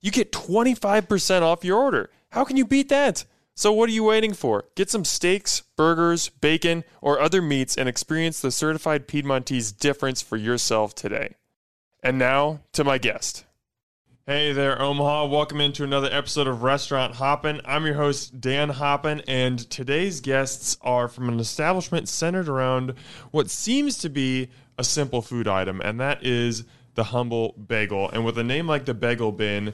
you get 25% off your order. How can you beat that? So, what are you waiting for? Get some steaks, burgers, bacon, or other meats and experience the certified Piedmontese difference for yourself today. And now to my guest. Hey there, Omaha. Welcome into another episode of Restaurant Hoppin'. I'm your host, Dan Hoppin', and today's guests are from an establishment centered around what seems to be a simple food item, and that is the humble bagel. And with a name like the Bagel Bin,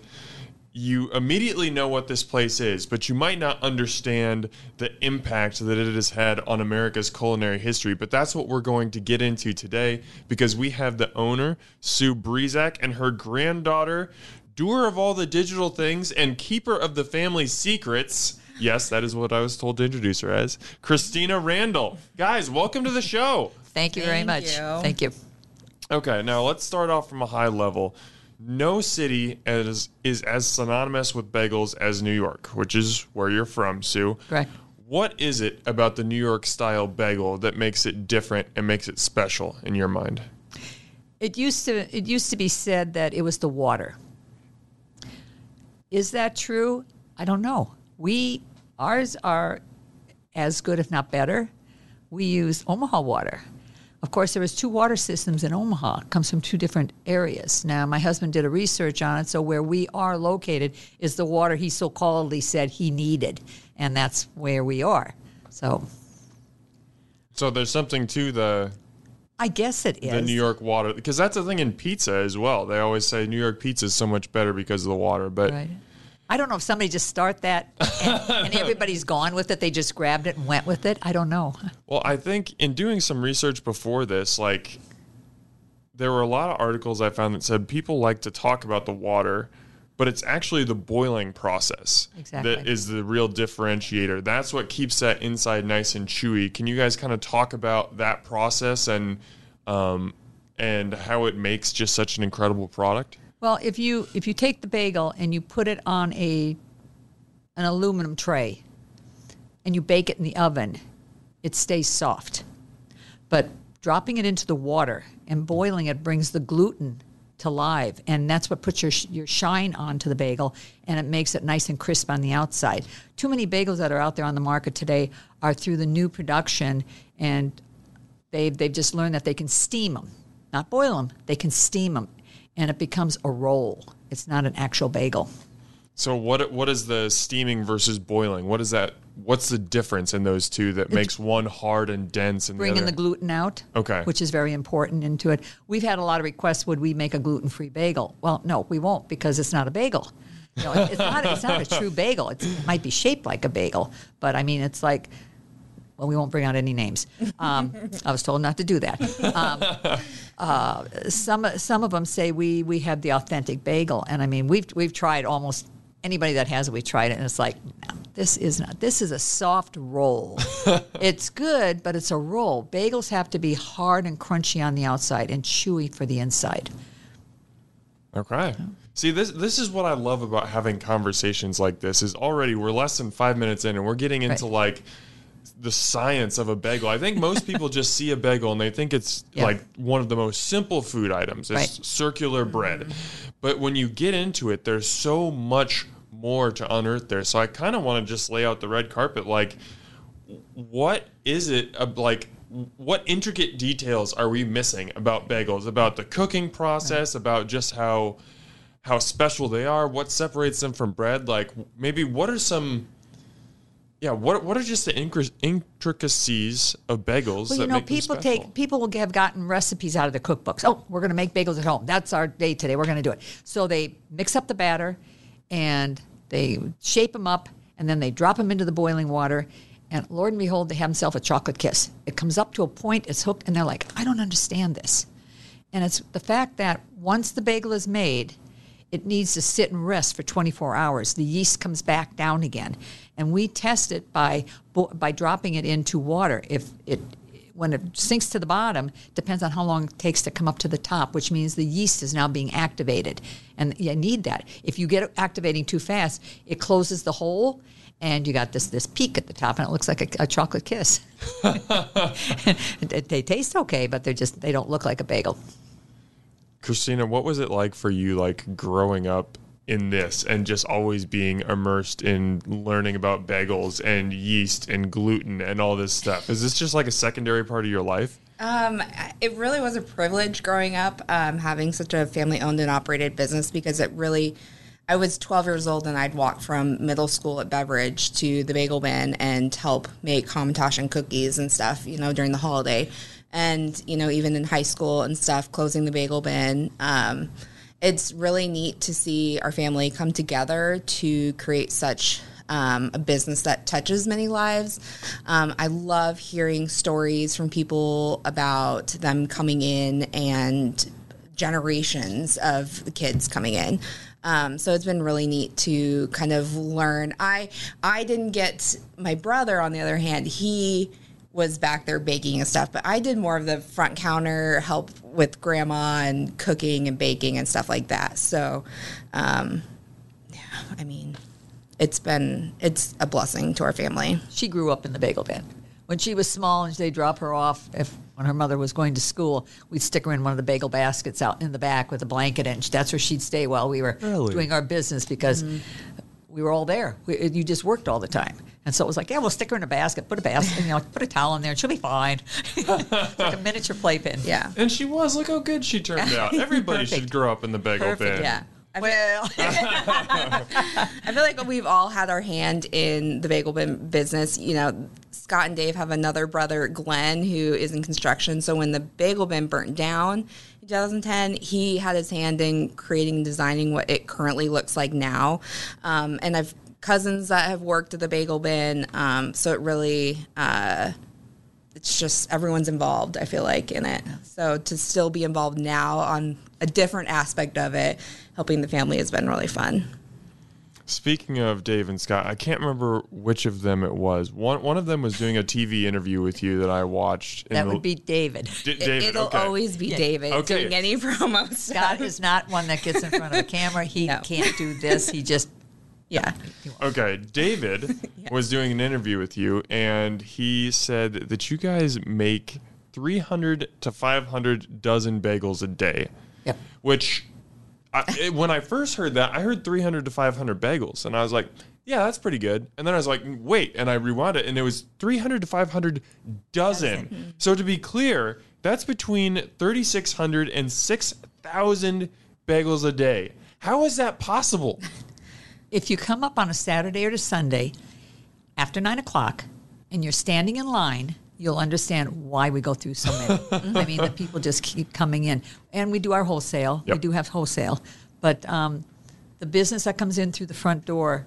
you immediately know what this place is, but you might not understand the impact that it has had on America's culinary history. But that's what we're going to get into today because we have the owner, Sue Brezak, and her granddaughter, doer of all the digital things and keeper of the family secrets. Yes, that is what I was told to introduce her as. Christina Randall. Guys, welcome to the show. Thank you very Thank much. you. Thank you. Okay, now let's start off from a high level. No city is is as synonymous with bagels as New York, which is where you're from, Sue. Correct. What is it about the New York style bagel that makes it different and makes it special in your mind? It used to it used to be said that it was the water. Is that true? I don't know. We ours are as good if not better. We use Omaha water. Of course, there was two water systems in Omaha. It comes from two different areas. Now, my husband did a research on it, so where we are located is the water he so calledly said he needed, and that's where we are. So, So there's something to the I guess it is. the New York water because that's the thing in pizza as well. They always say New York pizza is so much better because of the water, but Right. I don't know if somebody just start that and, and everybody's gone with it. They just grabbed it and went with it. I don't know. Well, I think in doing some research before this, like there were a lot of articles I found that said people like to talk about the water, but it's actually the boiling process Exactly. that is the real differentiator. That's what keeps that inside nice and chewy. Can you guys kind of talk about that process and um, and how it makes just such an incredible product? Well, if you if you take the bagel and you put it on a an aluminum tray and you bake it in the oven, it stays soft. But dropping it into the water and boiling it brings the gluten to live, and that's what puts your your shine onto the bagel, and it makes it nice and crisp on the outside. Too many bagels that are out there on the market today are through the new production, and they've they've just learned that they can steam them, not boil them. They can steam them, and it becomes a roll. It's not an actual bagel. So what what is the steaming versus boiling? What is that? What's the difference in those two that makes one hard and dense and bringing the the gluten out. Okay. Which is very important into it. We've had a lot of requests. Would we make a gluten free bagel? Well, no, we won't because it's not a bagel. You know, it's not. It's not a true bagel. It's, it might be shaped like a bagel, but I mean, it's like. Well, we won't bring out any names. Um, I was told not to do that. Um, uh, some some of them say we we have the authentic bagel, and I mean we've we've tried almost anybody that has it. We've tried it, and it's like no, this is not. This is a soft roll. it's good, but it's a roll. Bagels have to be hard and crunchy on the outside and chewy for the inside. Okay. See, this this is what I love about having conversations like this. Is already we're less than five minutes in, and we're getting into Right. like the science of a bagel. I think most people just see a bagel and they think it's Yeah. like one of the most simple food items. It's Right. circular bread, but when you get into it, there's so much more to unearth there. So I kind of want to just lay out the red carpet, like what is it like what intricate details are we missing about bagels about the cooking process about just how how special they are what separates them from bread like maybe what are some Yeah, what what are just the intricacies of bagels? Well, that you know, people take people will have gotten recipes out of their cookbooks. Oh, we're going to make bagels at home. That's our day today. We're going to do it. So they mix up the batter, and they shape them up, and then they drop them into the boiling water. And Lord and behold, they have themselves a chocolate kiss. It comes up to a point, it's hooked, and they're like, I don't understand this. And it's the fact that once the bagel is made, it needs to sit and rest for 24 hours. The yeast comes back down again, and we test it by by dropping it into water. If it when it sinks to the bottom, depends on how long it takes to come up to the top, which means the yeast is now being activated, and you need that. If you get it activating too fast, it closes the hole. And you got this this peak at the top, and it looks like a, a chocolate kiss. they taste okay, but they're just they don't look like a bagel. Christina, what was it like for you, like growing up in this and just always being immersed in learning about bagels and yeast and gluten and all this stuff? Is this just like a secondary part of your life? Um, it really was a privilege growing up, um, having such a family owned and operated business because it really, I was 12 years old and I'd walk from middle school at Beveridge to the bagel bin and help make Hamantash and cookies and stuff, you know, during the holiday. And, you know, even in high school and stuff, closing the bagel bin. Um, it's really neat to see our family come together to create such um, a business that touches many lives. Um, I love hearing stories from people about them coming in and generations of kids coming in. Um, so it's been really neat to kind of learn. I I didn't get my brother on the other hand. He was back there baking and stuff, but I did more of the front counter help with grandma and cooking and baking and stuff like that. So, um, yeah, I mean, it's been it's a blessing to our family. She grew up in the bagel bin. When she was small and they'd drop her off, if when her mother was going to school, we'd stick her in one of the bagel baskets out in the back with a blanket, and that's where she'd stay while we were Really? doing our business because we were all there. We, you just worked all the time, and so it was like, yeah, we'll stick her in a basket, put a basket, you know, put a towel in there, and she'll be fine. it's like a miniature playpen. Yeah, And she was. Look how good she turned out. Everybody should grow up in the bagel Perfect, bin. yeah. I Well, I feel like we've all had our hand in the bagel bin business. You know, Scott and Dave have another brother, Glenn, who is in construction. So when the bagel bin burnt down in 2010, he had his hand in creating and designing what it currently looks like now. Um, and I've cousins that have worked at the bagel bin. Um, so it really, uh, it's just everyone's involved, I feel like, in it. So to still be involved now on a different aspect of it, helping the family has been really fun. Speaking of Dave and Scott, I can't remember which of them it was. One one of them was doing a TV interview with you that I watched. in that the- would be David. D- It- David. It'll okay. always be David Okay. doing any promo stuff. Scott is not one that gets in front of a camera. He No. can't do this. He just yeah. Okay, David was doing an interview with you, and he said that you guys make 300 to 500 dozen bagels a day. Yep. Which, I, it- when I first heard that, I heard 300 to 500 bagels, and I was like, yeah, that's pretty good. And then I was like, wait, and I rewound it, and it was 300 to 500 dozen. Mm-hmm. So to be clear, that's between 3,600 and 6,000 bagels a day. How is that possible? if you come up on a Saturday or a Sunday after nine o'clock and you're standing in line, you'll understand why we go through so many. I mean, the people just keep coming in, and we do our wholesale. We do have wholesale, but um, the business that comes in through the front door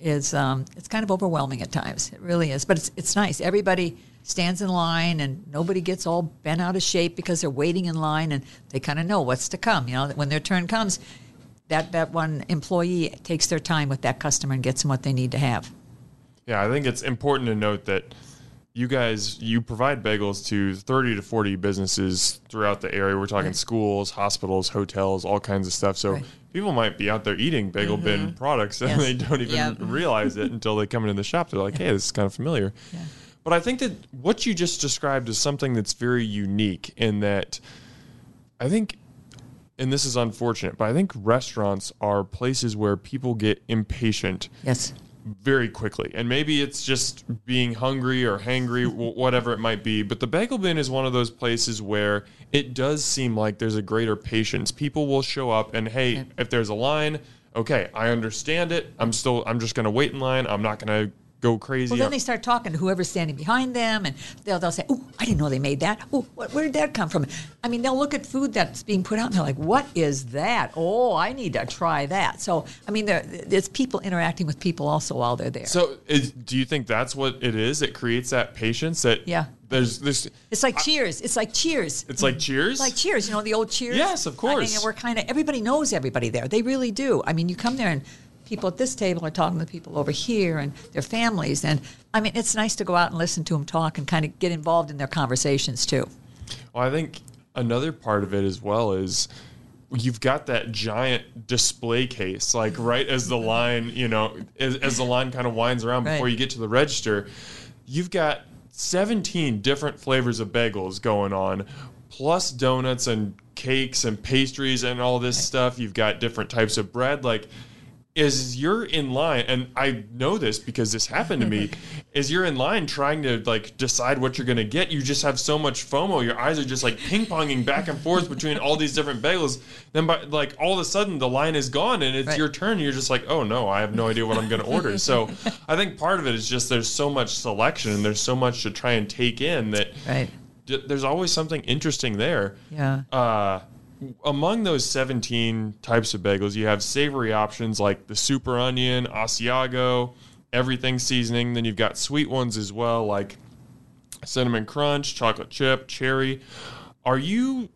is um, it's kind of overwhelming at times. It really is, but it's it's nice. Everybody stands in line, and nobody gets all bent out of shape because they're waiting in line, and they kind of know what's to come. You know, when their turn comes, that that one employee takes their time with that customer and gets them what they need to have. Yeah, I think it's important to note that you guys you provide bagels to 30 to 40 businesses throughout the area. We're talking schools, hospitals, hotels, all kinds of stuff. So Right. people might be out there eating bagel mm-hmm. bin products and Yes. they don't even Yep. realize it until they come into the shop. They're like, "Hey, this is kind of familiar." But I think that what you just described is something that's very unique in that I think and this is unfortunate, but I think restaurants are places where people get impatient Yes. very quickly. And maybe it's just being hungry or hangry, mm-hmm. whatever it might be. But the bagel bin is one of those places where it does seem like there's a greater patience. People will show up and, hey, if there's a line, okay, I understand it. I'm still, I'm just going to wait in line. I'm not going to go crazy. Well, then they start talking to whoever's standing behind them, and they'll, they'll say, "Oh, I didn't know they made that. Oh, where did that come from?" I mean, they'll look at food that's being put out, and they're like, "What is that? Oh, I need to try that." So, I mean, there, there's people interacting with people also while they're there. so, is, do you think that's what it is? It creates that patience that Yeah. There's this. it's like Cheers. It's like Cheers. It's like Cheers. like Cheers, you know the old Cheers. Yes, of I mean, course. and we're kind of everybody knows everybody there. They really do. I mean, you come there and people at this table are talking to people over here and their families, and I mean, it's nice to go out and listen to them talk and kind of get involved in their conversations too. Well, I think another part of it as well is you've got that giant display case, like right as the line, you know, as, as the line kind of winds around before Right. you get to the register, you've got 17 different flavors of bagels going on, plus donuts and cakes and pastries and all this stuff. You've got different types of bread. Like, is you're in line and i know this because this happened to me is you're in line trying to like decide what you're going to get you just have so much fomo your eyes are just like ping-ponging back and forth between all these different bagels then by like all of a sudden the line is gone and it's Right. your turn you're just like oh no i have no idea what i'm going to order so i think part of it is just there's so much selection and there's so much to try and take in that Right. d- there's always something interesting there Yeah. uh, among those 17 types of bagels, you have savory options like the super onion, Asiago, everything seasoning. Then you've got sweet ones as well, like cinnamon crunch, chocolate chip, cherry. Are you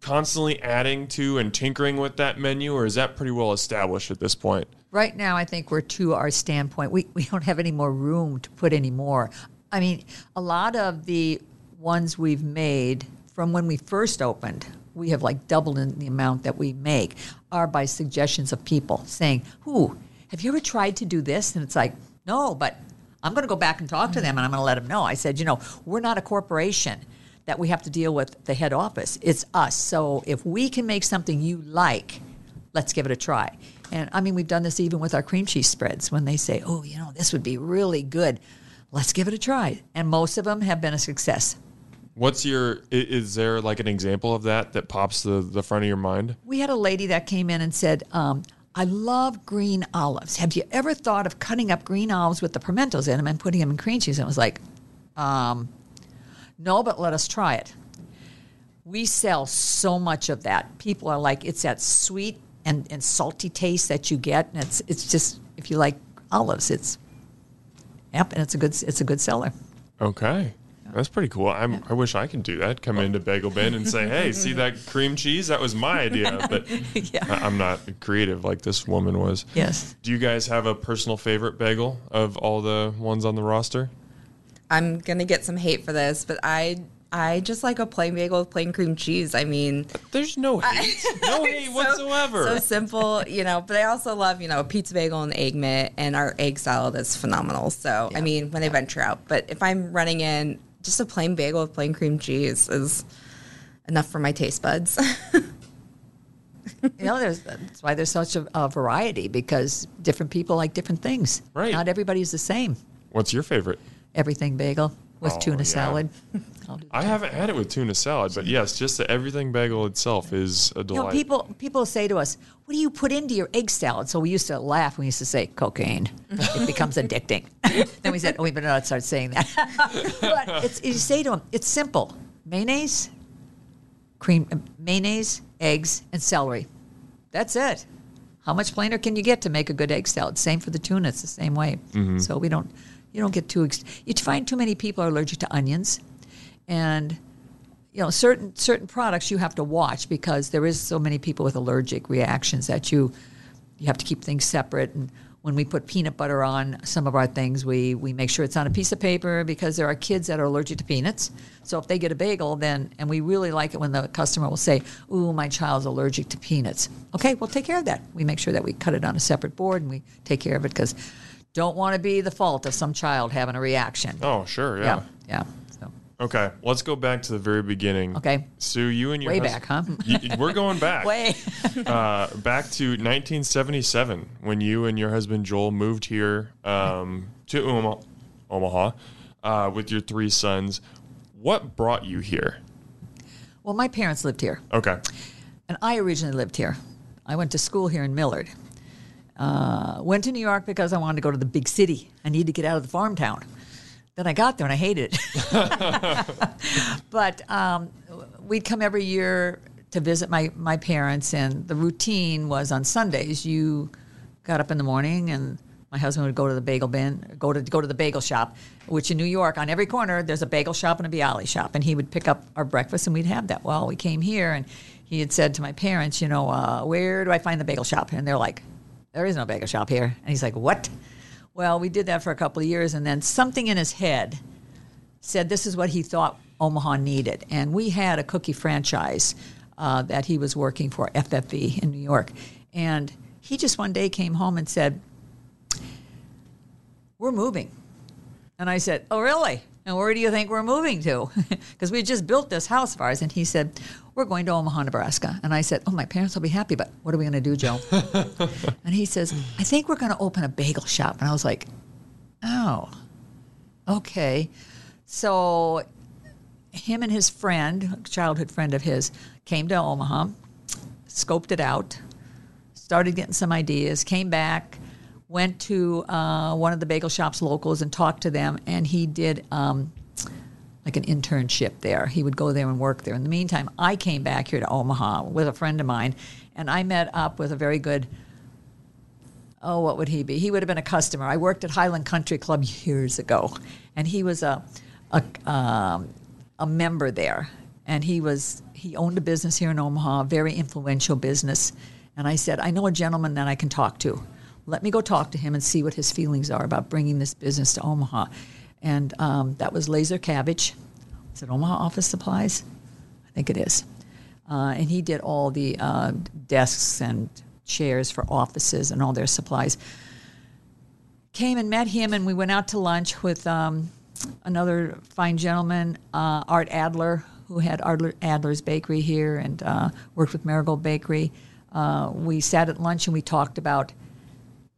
constantly adding to and tinkering with that menu, or is that pretty well established at this point? Right now, I think we're to our standpoint. We, we don't have any more room to put any more. I mean, a lot of the ones we've made from when we first opened, we have like doubled in the amount that we make, are by suggestions of people saying, Ooh, have you ever tried to do this? And it's like, no, but I'm going to go back and talk to them and I'm going to let them know. I said, you know, we're not a corporation that we have to deal with the head office. It's us. So if we can make something you like, let's give it a try. And I mean, we've done this even with our cream cheese spreads when they say, oh, you know, this would be really good. Let's give it a try. And most of them have been a success. What's your, is there like an example of that that pops the, the front of your mind? We had a lady that came in and said, um, I love green olives. Have you ever thought of cutting up green olives with the pimentos in them and putting them in cream cheese? And I was like, um, no, but let us try it. We sell so much of that. People are like, it's that sweet and, and salty taste that you get. And it's, it's just, if you like olives, it's, yep, and it's a good, it's a good seller. Okay. That's pretty cool. I'm, I wish I could do that. Come oh. into Bagel Bin and say, "Hey, see that cream cheese? That was my idea." But Yeah. I, I'm not creative like this woman was. Yes. Do you guys have a personal favorite bagel of all the ones on the roster? I'm gonna get some hate for this, but I I just like a plain bagel with plain cream cheese. I mean, There's no hate, no hate so- whatsoever. So simple, you know. But I also love, you know, a pizza bagel and egg mitt, and our egg salad is phenomenal. So I mean, when they venture out, but if I'm running in, just a plain bagel with plain cream cheese is enough for my taste buds. You know, there's, that's why there's such a, a variety because different people like different things. Right. Not everybody's the same. What's your favorite? Everything bagel with Oh, tuna yeah. salad. I'll I haven't had it with tuna salad, but yes, just the everything bagel itself is a You know, delight. people people say to us, "What do you put into your egg salad?" So we used to laugh. We used to say, "Cocaine." it becomes addicting. then we said, "Oh, we better not start saying that." but it's, you say to them, "It's simple: mayonnaise, cream, uh, mayonnaise, eggs, and celery. That's it. How much plainer can you get to make a good egg salad? Same for the tuna; it's the same way. So we don't you don't get too. Ex- you find too many people are allergic to onions, and you know certain certain products you have to watch because there is so many people with allergic reactions that you you have to keep things separate. And when we put peanut butter on some of our things we we make sure it's on a piece of paper because there are kids that are allergic to peanuts. So if they get a bagel then and we really like it when the customer will say ooh my child's allergic to peanuts. Okay we'll take care of that. We make sure that we cut it on a separate board and we take care of it because don't want to be the fault of some child having a reaction. Oh, sure, yeah. yeah yeah Okay, let's go back to the very beginning. Okay. Sue, you and your Way hus- back, huh? Y- we're going back. way uh, back to 1977 when you and your husband Joel moved here um, to Omaha, Omaha uh, with your three sons. What brought you here? well my parents lived here Okay. And I originally lived here. I went to school here in Millard. Uh, went to New York because I wanted to go to the big city. I needed to get out of the farm town. Then I got there and I hated it. but um, we'd come every year to visit my, my parents, and the routine was on Sundays. You got up in the morning, and my husband would go to the bagel bin, go to go to the bagel shop, which in New York, on every corner, there's a bagel shop and a Bialy shop, and he would pick up our breakfast, and we'd have that. Well, we came here, and he had said to my parents, you know, uh, where do I find the bagel shop? And they're like, there is no bagel shop here. And he's like, what? Well, we did that for a couple of years, and then something in his head said this is what he thought Omaha needed. And we had a cookie franchise uh, that he was working for, FFV in New York. And he just one day came home and said, We're moving. And I said, Oh, really? And where do you think we're moving to? Because we just built this house of ours. And he said, We're going to Omaha, Nebraska. And I said, Oh, my parents will be happy, but what are we going to do, Joe? and he says, I think we're going to open a bagel shop. And I was like, Oh, okay. So him and his friend, a childhood friend of his, came to Omaha, scoped it out, started getting some ideas, came back, went to uh, one of the bagel shops locals and talked to them, and he did um, like an internship there. He would go there and work there. In the meantime, I came back here to Omaha with a friend of mine, and I met up with a very good. Oh, what would he be? He would have been a customer. I worked at Highland Country Club years ago, and he was a a, um, a member there, and he was he owned a business here in Omaha, very influential business. And I said, I know a gentleman that I can talk to. Let me go talk to him and see what his feelings are about bringing this business to Omaha. And um, that was Laser Cabbage. Is it Omaha Office Supplies? I think it is. Uh, and he did all the uh, desks and chairs for offices and all their supplies. Came and met him, and we went out to lunch with um, another fine gentleman, uh, Art Adler, who had Adler, Adler's Bakery here and uh, worked with Marigold Bakery. Uh, we sat at lunch and we talked about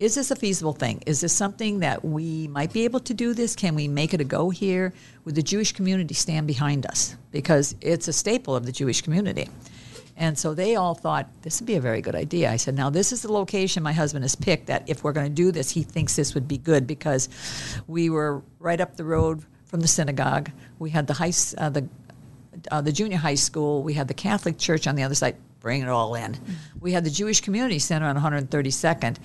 is this a feasible thing? Is this something that we might be able to do this? Can we make it a go here? Would the Jewish community stand behind us? Because it's a staple of the Jewish community. And so they all thought this would be a very good idea. I said, now this is the location my husband has picked that if we're going to do this, he thinks this would be good because we were right up the road from the synagogue. We had the high, uh, the uh, the junior high school. We had the Catholic church on the other side. Bring it all in. We had the Jewish Community Center on 132nd,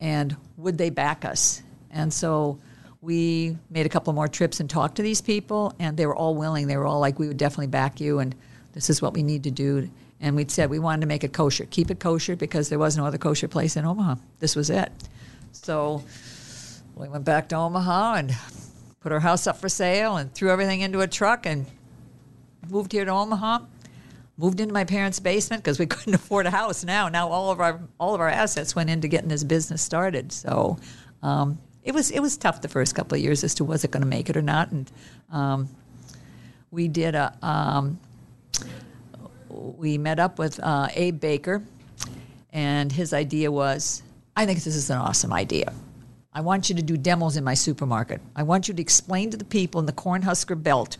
and would they back us? And so we made a couple more trips and talked to these people, and they were all willing. They were all like, "We would definitely back you, and this is what we need to do." And we'd said we wanted to make it kosher, keep it kosher, because there was no other kosher place in Omaha. This was it. So we went back to Omaha and put our house up for sale and threw everything into a truck and moved here to Omaha. Moved into my parents' basement because we couldn't afford a house. Now, now all of our all of our assets went into getting this business started. So um, it was it was tough the first couple of years as to was it going to make it or not. And um, we did a um, we met up with uh, Abe Baker, and his idea was, I think this is an awesome idea. I want you to do demos in my supermarket. I want you to explain to the people in the Cornhusker Belt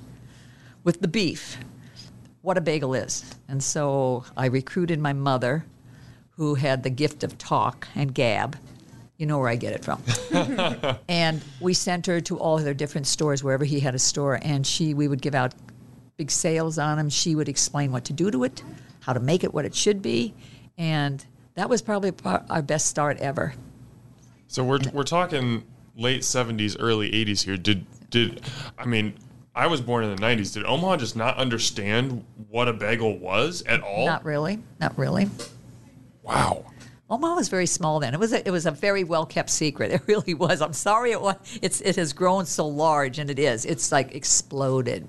with the beef what a bagel is. And so I recruited my mother, who had the gift of talk and gab. You know where I get it from. and we sent her to all their different stores, wherever he had a store, and she we would give out big sales on them. She would explain what to do to it, how to make it what it should be, and that was probably our best start ever. So we're we're talking late seventies, early eighties here. Did did I mean? I was born in the '90s. Did Omaha just not understand what a bagel was at all? Not really. Not really. Wow. Omaha was very small then. It was a, it was a very well kept secret. It really was. I'm sorry it was. It's it has grown so large, and it is. It's like exploded. It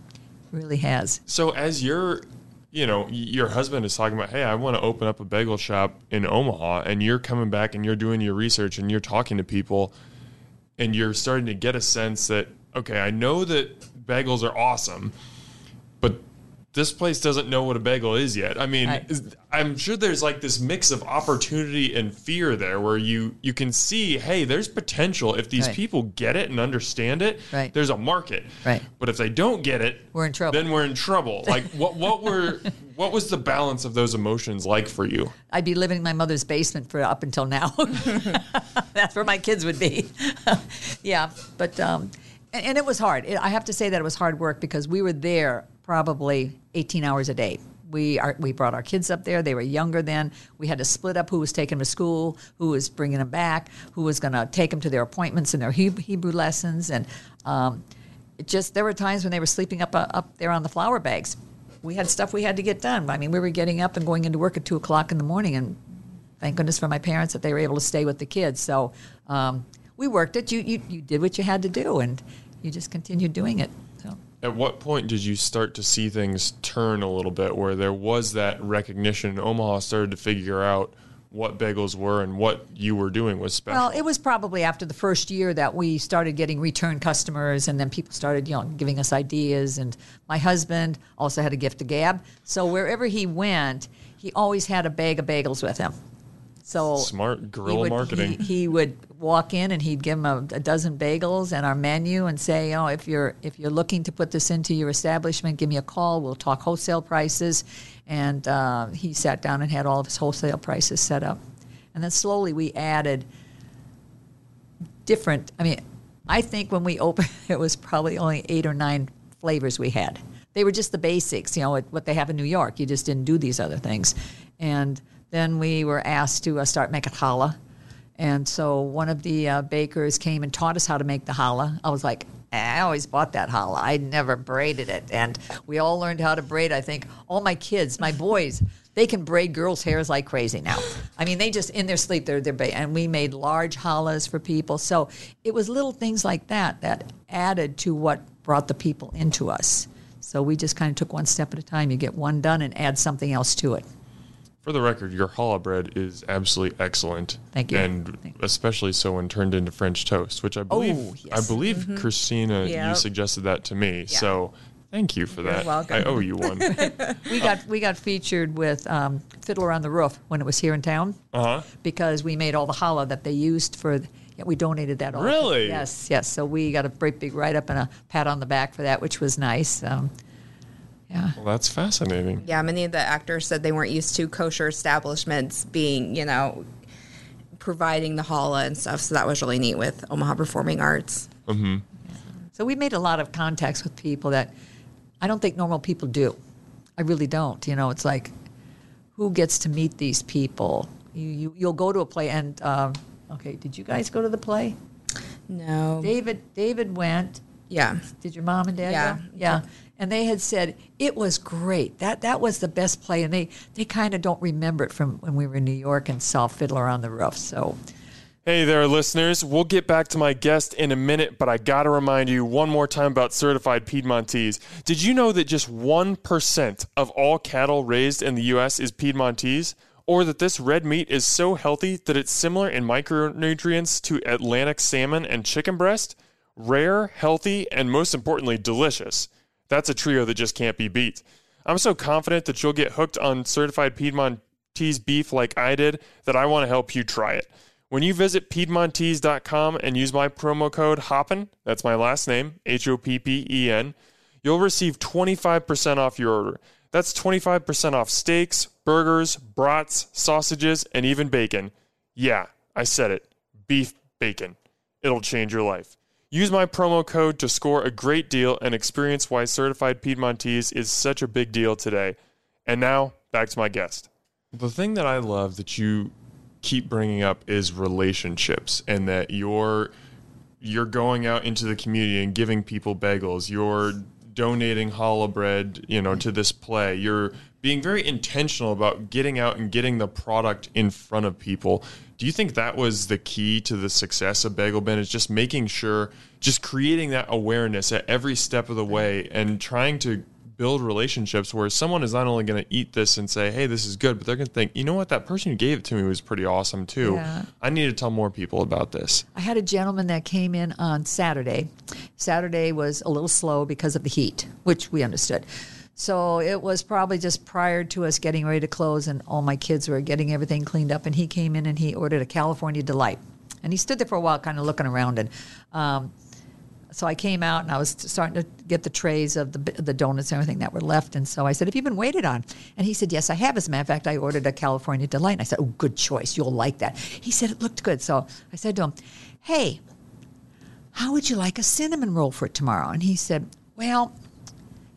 really has. So as you're, you know, your husband is talking about, hey, I want to open up a bagel shop in Omaha, and you're coming back and you're doing your research and you're talking to people, and you're starting to get a sense that okay, I know that bagels are awesome, but this place doesn't know what a bagel is yet. I mean, is- I'm sure there's like this mix of opportunity and fear there where you you can see, hey, there's potential if these Right. people get it and understand it. Right. There's a market. Right. But if they don't get it, We're in trouble. Then we're in trouble. Like what what were what was the balance of those emotions like for you? I'd be living in my mother's basement for up until now. That's where my kids would be. yeah, but um, and, and it was hard. It, I have to say that it was hard work because we were there probably 18 hours a day. We are, we brought our kids up there. They were younger then. We had to split up who was taking them to school, who was bringing them back, who was going to take them to their appointments and their Hebrew lessons, and um, just there were times when they were sleeping up uh, up there on the flour bags. We had stuff we had to get done. I mean, we were getting up and going into work at two o'clock in the morning, and thank goodness for my parents that they were able to stay with the kids. So um, we worked it. You, you you did what you had to do, and you just continued doing it. So At what point did you start to see things turn a little bit where there was that recognition and Omaha started to figure out what bagels were and what you were doing was special? well, it was probably after the first year that we started getting return customers, and then people started you know giving us ideas. And my husband also had a gift of gab, so wherever he went, he always had a bag of bagels with him. So Smart guerrilla marketing. He, he would walk in and he'd give them a, a dozen bagels and our menu and say, "Oh, if you're if you're looking to put this into your establishment, give me a call. We'll talk wholesale prices." And uh, he sat down and had all of his wholesale prices set up. And then slowly we added different. I mean, I think when we opened, it was probably only eight or nine flavors we had. They were just the basics, you know, what- what they have in New York. You just didn't do these other things. And then we were asked to uh, start making challah. And so one of the uh, bakers came and taught us how to make the challah. I was like, I always bought that challah. I never braided it. And we all learned how to braid. I think all my kids, my boys, they can braid girls' hairs like crazy now. I mean, they just in their sleep they're they're ba- and we made large challahs for people. So it was little things like that that added to what brought the people into us. So we just kind of took one step at a time. You get one done and add something else to it. For the record, your challah bread is absolutely excellent. Thank you. And Thank especially so when turned into French toast, which I believe Oh, yes. I believe Christina you suggested that to me. So thank you for that. welcome. I owe you one. We got we got featured with um, Fiddler on the Roof when it was here in town. Uh-huh. because we made all the challah that they used for. Yeah, we donated that all. Really? Yes, yes. So we got a great big write up and a pat on the back for that, which was nice. Um, yeah. Well, that's fascinating. Yeah, many of the actors said they weren't used to kosher establishments being, you know, providing the challah and stuff. So that was really neat with Omaha Performing Arts. So we made a lot of contacts with people that I don't think normal people do. I really don't. You know, it's like who gets to meet these people? You, you you'll go to a play and um, okay. Did you guys go to the play? No. David David went. yeah. Did your mom and dad Yeah. go? Yeah. And they had said it was great. That that was the best play, and they they kind of don't remember it from when we were in New York and saw Fiddler on the Roof. So Hey there, listeners. We'll get back to my guest in a minute, but I got to remind you one more time about certified Piedmontese. Did you know that just 1% of all cattle raised in the U.S. is Piedmontese? Or that this red meat is so healthy that it's similar in micronutrients to Atlantic salmon and chicken breast? Rare, healthy, and most importantly, delicious. That's a trio that just can't be beat. I'm so confident that you'll get hooked on certified Piedmontese beef like I did that I want to help you try it. When you visit Piedmontese.com and use my promo code HOPPEN, that's my last name, H O P P E N, you'll receive 25% off your order. That's 25% off steaks, burgers, brats, sausages, and even bacon. Yeah, I said it. Beef bacon. It'll change your life. Use my promo code to score a great deal and experience why certified Piedmontese is such a big deal today. And now, back to my guest. The thing that I love that you keep bringing up is relationships and that you're you're going out into the community and giving people bagels. You're donating challah bread, you know, to this play. You're being very intentional about getting out and getting the product in front of people. Do you think that was the key to the success of Bagel Bin? Is just making sure, just creating that awareness at every step of the way and trying to build relationships where someone is not only going to eat this and say, "Hey, this is good," but they're going to think, "You know what? That person who gave it to me was pretty awesome too. Yeah. I need to tell more people about this." I had a gentleman that came in on Saturday. Saturday was a little slow because of the heat, which we understood. So it was probably just prior to us getting ready to close, and all my kids were getting everything cleaned up. And he came in and he ordered a California Delight. And he stood there for a while, kind of looking around. And um, so I came out and I was starting to get the trays of the, the donuts and everything that were left. And so I said, Have you been waited on? And he said, Yes, I have. As a matter of fact, I ordered a California Delight. And I said, Oh, good choice. You'll like that. He said, It looked good. So I said to him, Hey, how would you like a cinnamon roll for tomorrow? And he said, Well,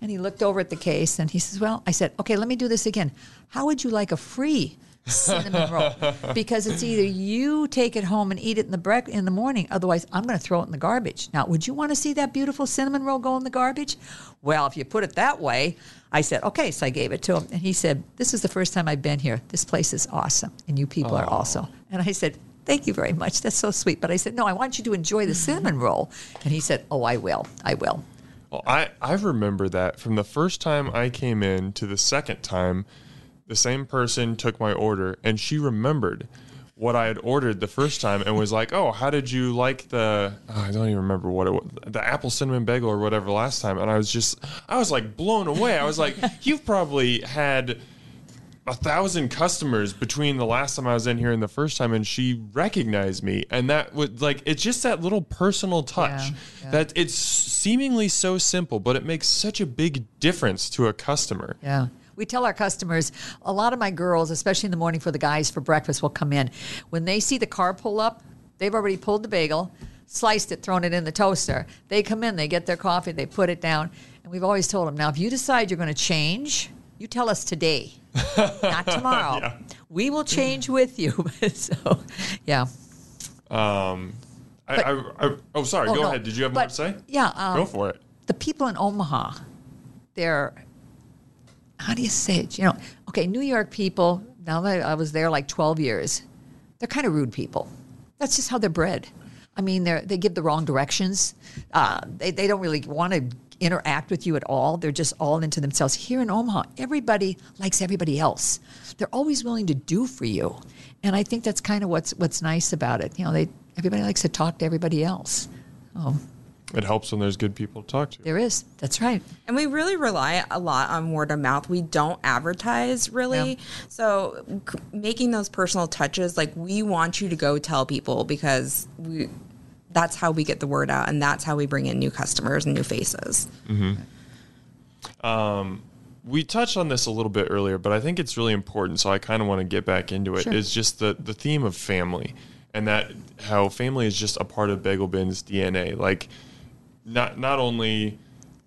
and he looked over at the case and he says, Well, I said, Okay, let me do this again. How would you like a free cinnamon roll? Because it's either you take it home and eat it in the brec- in the morning, otherwise I'm going to throw it in the garbage. Now, would you want to see that beautiful cinnamon roll go in the garbage? Well, if you put it that way, I said, Okay, so I gave it to him. And he said, This is the first time I've been here. This place is awesome. And you people are oh. also. And I said, Thank you very much. That's so sweet. But I said, No, I want you to enjoy the cinnamon roll. And he said, Oh, I will. I will. Well, I, I remember that from the first time I came in to the second time, the same person took my order and she remembered what I had ordered the first time and was like, "Oh, how did you like the? Oh, I don't even remember what it was, the apple cinnamon bagel or whatever last time." And I was just, I was like blown away. I was like, "You've probably had." A thousand customers between the last time I was in here and the first time, and she recognized me, and that was like it's just that little personal touch Yeah, yeah. that it's seemingly so simple, but it makes such a big difference to a customer. Yeah. We tell our customers, a lot of my girls, especially in the morning for the guys for breakfast, will come in. When they see the car pull up, they've already pulled the bagel, sliced it, thrown it in the toaster. They come in, they get their coffee, they put it down. And we've always told them, now, if you decide you're going to change, you tell us today, not tomorrow. We will change with you. so, yeah. Um, I, But- I, I, oh, sorry. Oh, go no. ahead. Did you have more But, to say? Yeah. Um, go for it. the people in Omaha, they're how do you say it? You know, okay, New York people. Now that I was there like twelve years, they're kind of rude people. That's just how they're bred. I mean, they they give the wrong directions. Uh, they they don't really want to interact with you at all. They're just all into themselves. Here in Omaha, everybody likes everybody else. They're always willing to do for you, and I think that's kind of what's what's nice about it. You know, they everybody likes to talk to everybody else. Oh, It helps when there's good people to talk to. there is. That's right. And we really rely a lot on word of mouth. We don't advertise really. Yeah. So c- making those personal touches, like we want you to go tell people because we that's how we get the word out and that's how we bring in new customers and new faces. we touched on this a little bit earlier, but I think it's really important. So I kind of want to get back into it. it. Is Sure. just the the theme of family, and that how family is just a part of Bagel Bin's DNA. Like, not not only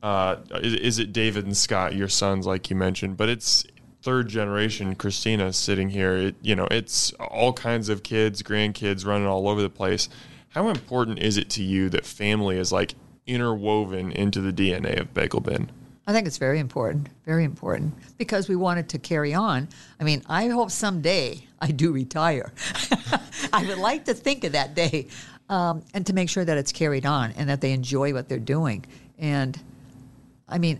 uh, is, is it David and Scott, your sons, like you mentioned, but it's third generation Christina sitting here. It, you know, it's all kinds of kids, grandkids running all over the place. How important is it to you that family is like interwoven into the DNA of Bagel Bin? I think it's very important, very important, because we want it to carry on. I mean, I hope someday I do retire. I would like to think of that day, um, and to make sure that it's carried on and that they enjoy what they're doing. And I mean,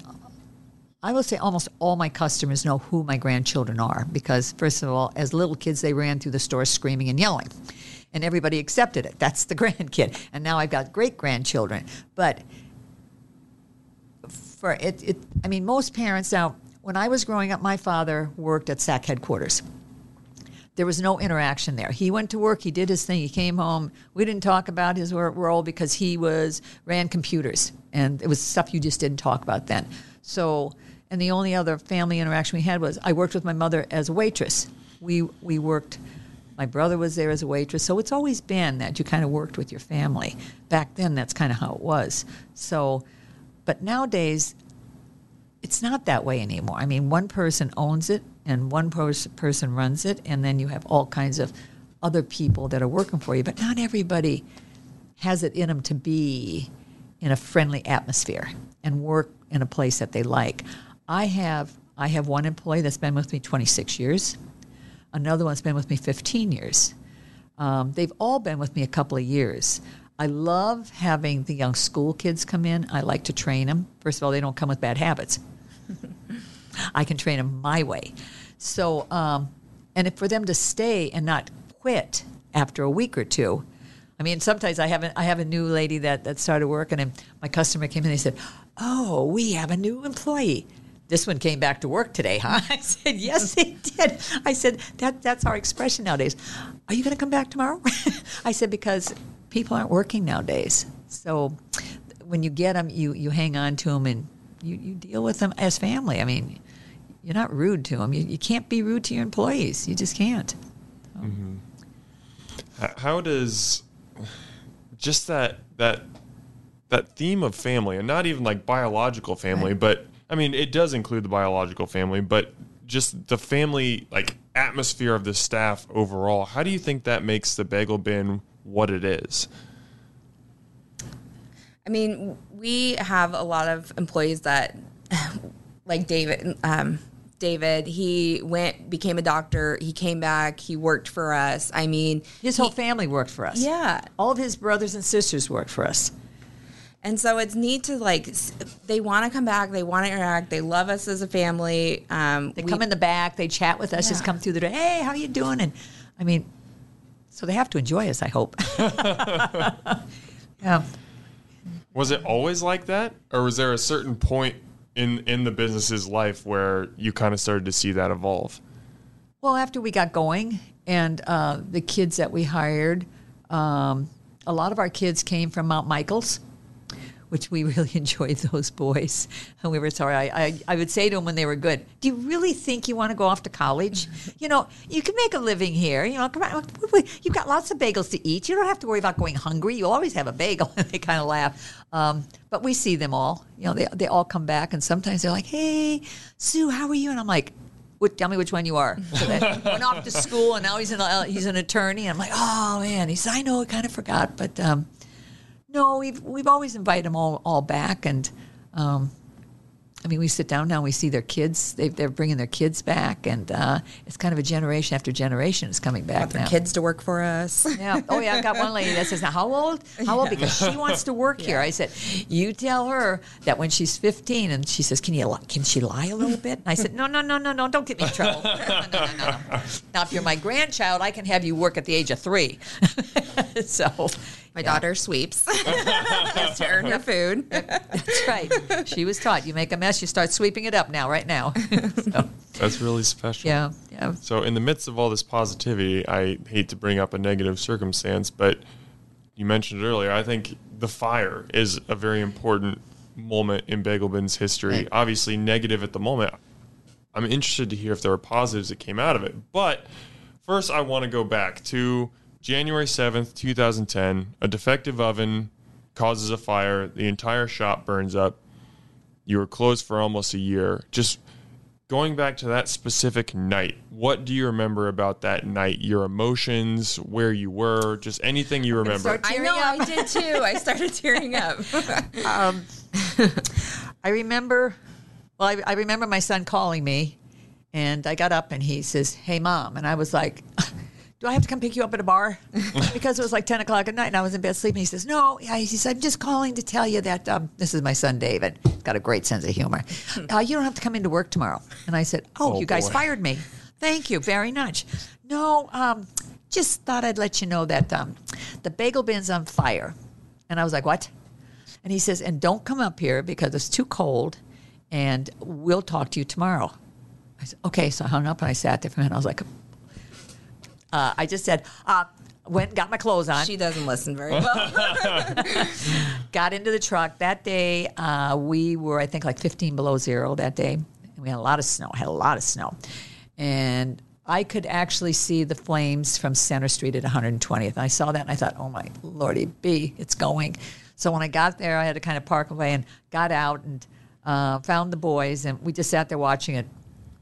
I will say almost all my customers know who my grandchildren are because, first of all, as little kids, they ran through the store screaming and yelling, and everybody accepted it. That's the grandkid. And now I've got great grandchildren. But for it, it, I mean, most parents now. When I was growing up, my father worked at SAC headquarters. There was no interaction there. He went to work, he did his thing, he came home. We didn't talk about his role because he was ran computers, and it was stuff you just didn't talk about then. So, and the only other family interaction we had was I worked with my mother as a waitress. We we worked. My brother was there as a waitress, so it's always been that you kind of worked with your family. Back then, that's kind of how it was. So, but nowadays, it's not that way anymore. I mean, one person owns it and one pers- person runs it, and then you have all kinds of other people that are working for you. But not everybody has it in them to be in a friendly atmosphere and work in a place that they like. I have I have one employee that's been with me 26 years. Another one's been with me 15 years. Um, they've all been with me a couple of years. I love having the young school kids come in. I like to train them. First of all, they don't come with bad habits. I can train them my way. So, um, and if for them to stay and not quit after a week or two, I mean, sometimes I have a, I have a new lady that, that started working, and my customer came in and they said, "Oh, we have a new employee." This one came back to work today, huh? I said, yes, it did. I said, that, that's our expression nowadays. Are you going to come back tomorrow? I said, because people aren't working nowadays. So when you get them, you, you hang on to them and you, you deal with them as family. I mean, you're not rude to them. You, you can't be rude to your employees. You just can't. Mm-hmm. H- How does just that that that theme of family, and not even like biological family, but I mean it does include the biological family, but just the family like atmosphere of the staff overall. How do you think that makes the bagel bin what it is? I mean, we have a lot of employees that, like David. Um, David, he went, became a doctor. He came back. He worked for us. I mean, His whole family worked for us. yeah. All of his brothers and sisters worked for us. And so it's neat to like, they want to come back. They want to interact. They love us as a family. Um, They we- come in the back, they chat with us, just come through the door. Hey, how you doing? And I mean, so they have to enjoy us. I hope. yeah. Was it always like that, or was there a certain point in in the business's life where you kind of started to see that evolve? Well, after we got going, and uh, the kids that we hired, um, a lot of our kids came from Mount Michael's, which we really enjoyed those boys. And we were sorry. I, I, I would say to them when they were good, Do you really think you want to go off to college? You know, you can make a living here. You know, come on. You've got lots of bagels to eat. You don't have to worry about going hungry. You always have a bagel. And they kind of laugh. Um, but we see them all. You know, they, they all come back, and sometimes they're like, Hey, Sue, how are you? And I'm like, "What- tell me which one you are. So went off to school, and now he's an uh, he's an attorney. I'm like, oh man. He said, I know, I kind of forgot, but um, no, we've we've always invited them all all back, and um, I mean, we sit down now, and we see their kids. They, they're bringing their kids back, and uh, it's kind of a generation after generation is coming back got their now. kids to work for us. Yeah. Oh, yeah. I got one lady that says, "Now, how old? How old?" Because she wants to work here. I said, "You tell her that when she's 15." And she says, "Can you? Can she lie a little bit?" And I said, "No, no, no, no, no. Don't get me in trouble. No, no, no, no, no. Now, if you're my grandchild, I can have you work at the age of three. so, My daughter sweeps Has to earn her food. that's right. She was taught. You make a mess, you start sweeping it up now, right now. so, That's really special. yeah, yeah. So, in the midst of all this positivity, I hate to bring up a negative circumstance, but you mentioned it earlier. I think the fire is a very important moment in Bagel Bin's history. Right. Obviously, negative at the moment. I'm interested to hear if there are positives that came out of it. But first, I want to go back to January 7th, 2010. A defective oven causes a fire, the entire shop burns up. You were closed for almost a year. Just going back to that specific night, what do you remember about that night? Your emotions, where you were, just anything you remember. start- I know, up. I did too. I started tearing up. Um, I remember, well, I, I remember my son calling me, and I got up and he says, "Hey, mom," and I was like. Do I have to come pick you up at a bar? because it was like 10 o'clock at night and I was in bed sleeping. He says, No. Yeah, He says, I'm just calling to tell you that um, this is my son, David. He's got a great sense of humor. Uh, you don't have to come into work tomorrow. And I said, Oh, Oh, you guys boy. fired me. Thank you very much. No, um, just thought I'd let you know that um, the bagel bin's on fire. And I was like, What? And he says, and don't come up here because it's too cold, and we'll talk to you tomorrow. I said, okay. So I hung up and I sat there for a minute. I was like, uh, I just said, uh, went and got my clothes on, She doesn't listen very well. got into the truck. That day, uh, we were, I think, like 15 below zero that day. We had a lot of snow, had a lot of snow. And I could actually see the flames from Center Street at 120th. And I saw that and I thought, oh my lordy B, it's going. So when I got there, I had to kind of park away and got out and uh, found the boys. And we just sat there watching it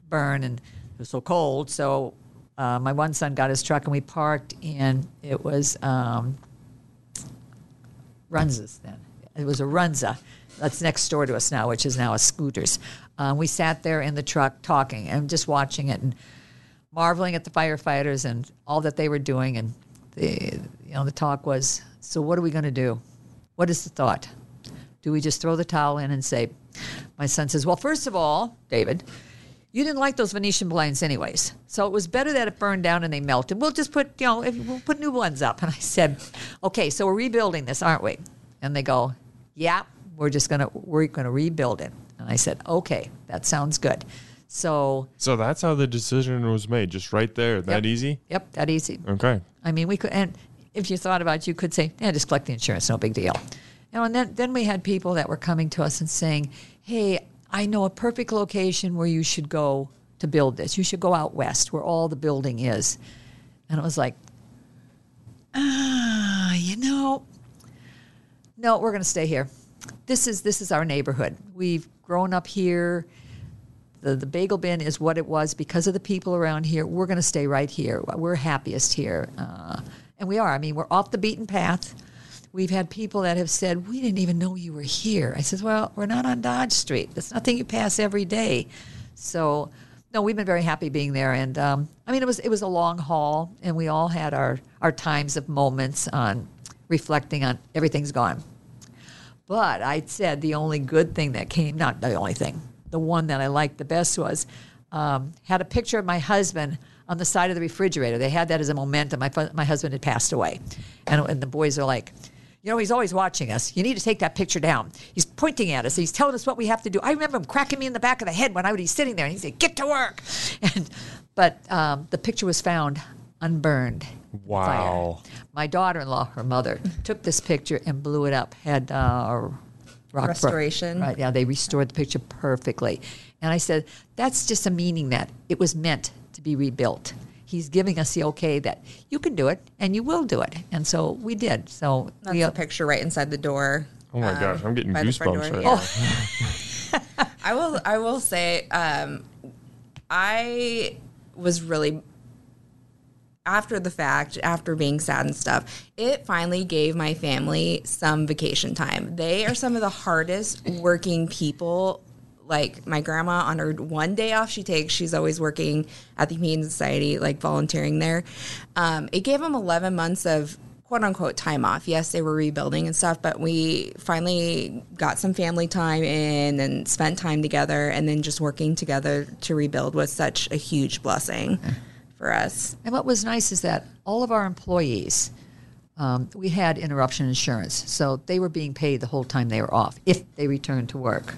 burn. And it was so cold. So uh, my one son got his truck and we parked and it was um, Runza's then. It was a Runza. That's next door to us now, which is now a Scooters. Um, we sat there in the truck talking and just watching it and marveling at the firefighters and all that they were doing. And the you know the talk was, so what are we going to do? What is the thought? Do we just throw the towel in and say? My son says, well, first of all, David, you didn't like those Venetian blinds anyways. So it was better that it burned down and they melted. We'll just put, you know, if, we'll put new ones up. And I said, okay, so we're rebuilding this, aren't we? And they go, yeah, we're just gonna we're gonna rebuild it. And I said, okay, that sounds good. So So that's how the decision was made, just right there. That Yep. easy? yep, that easy. Okay. I mean, we could, and if you thought about it, you could say, yeah, just collect the insurance, no big deal. You know, and then, then we had people that were coming to us and saying, hey, I know a perfect location where you should go to build this. You should go out west where all the building is. And it was like, ah, you know, no, we're going to stay here. This is this is our neighborhood. We've grown up here. The, the bagel bin is what it was because of the people around here. We're going to stay right here. We're happiest here. Uh, and we are. I mean, we're off the beaten path. We've had people that have said, We didn't even know you were here. I says, Well, we're not on Dodge Street. It's nothing you pass every day. So, no, we've been very happy being there. And um, I mean, it was, it was a long haul, and we all had our, our times of moments on reflecting on everything's gone. But I said the only good thing that came, not the only thing, the one that I liked the best was um, had a picture of my husband on the side of the refrigerator. They had that as a momentum. My, my husband had passed away. And, and the boys are like, you know, he's always watching us. You need to take that picture down. He's pointing at us. He's telling us what we have to do. I remember him cracking me in the back of the head when I would be sitting there, and he'd say, "Get to work." And but um, the picture was found unburned. Wow. fire. My daughter-in-law, her mother, took this picture and blew it up. Had uh, rock Restoration. Right. Yeah, they restored the picture perfectly. And I said, that's just a meaning that it was meant to be rebuilt. He's giving us the okay that you can do it and you will do it. And so we did. So That's we, the picture right inside the door. Oh my um, gosh, I'm getting by the front goosebumps right yeah. now. I will. I will say, um, I was really after the fact, after being sad and stuff. It finally gave my family some vacation time. They are some of the hardest working people. Like my grandma, on her one day off she takes, she's always working at the Humane Society, like volunteering there. Um, it gave them 11 months of quote unquote time off. Yes, they were rebuilding and stuff, but we finally got some family time in and spent time together and then just working together to rebuild was such a huge blessing for us. And what was nice is that all of our employees, um, we had interruption insurance. So they were being paid the whole time they were off if they returned to work.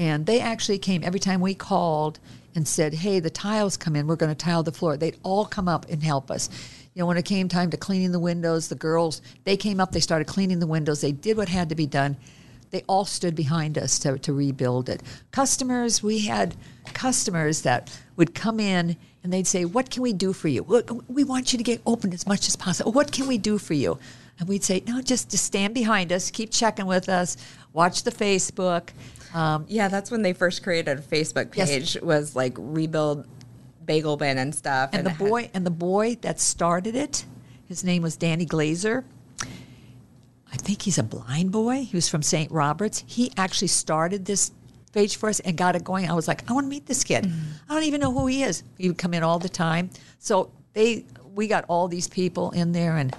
And they actually came every time we called and said, hey, the tiles come in, we're going to tile the floor. They'd all come up and help us. You know, when it came time to cleaning the windows, the girls, they came up, they started cleaning the windows, they did what had to be done. They all stood behind us to, to rebuild it. Customers, we had customers that would come in and they'd say, What can we do for you? "Look, We want you to get open as much as possible. What can we do for you? And we'd say, No, just, just stand behind us, keep checking with us, watch the Facebook. Um, Yeah, that's when they first created a Facebook Yes. page was like rebuild bagel bin and stuff. and the it had- boy and the boy that started it, his name was Danny Glazer. I think he's a blind boy. He was from St. Roberts. He actually started this page for us and got it going. I was like, I want to meet this kid. I don't even know who he is. He would come in all the time. So they, we got all these people in there, and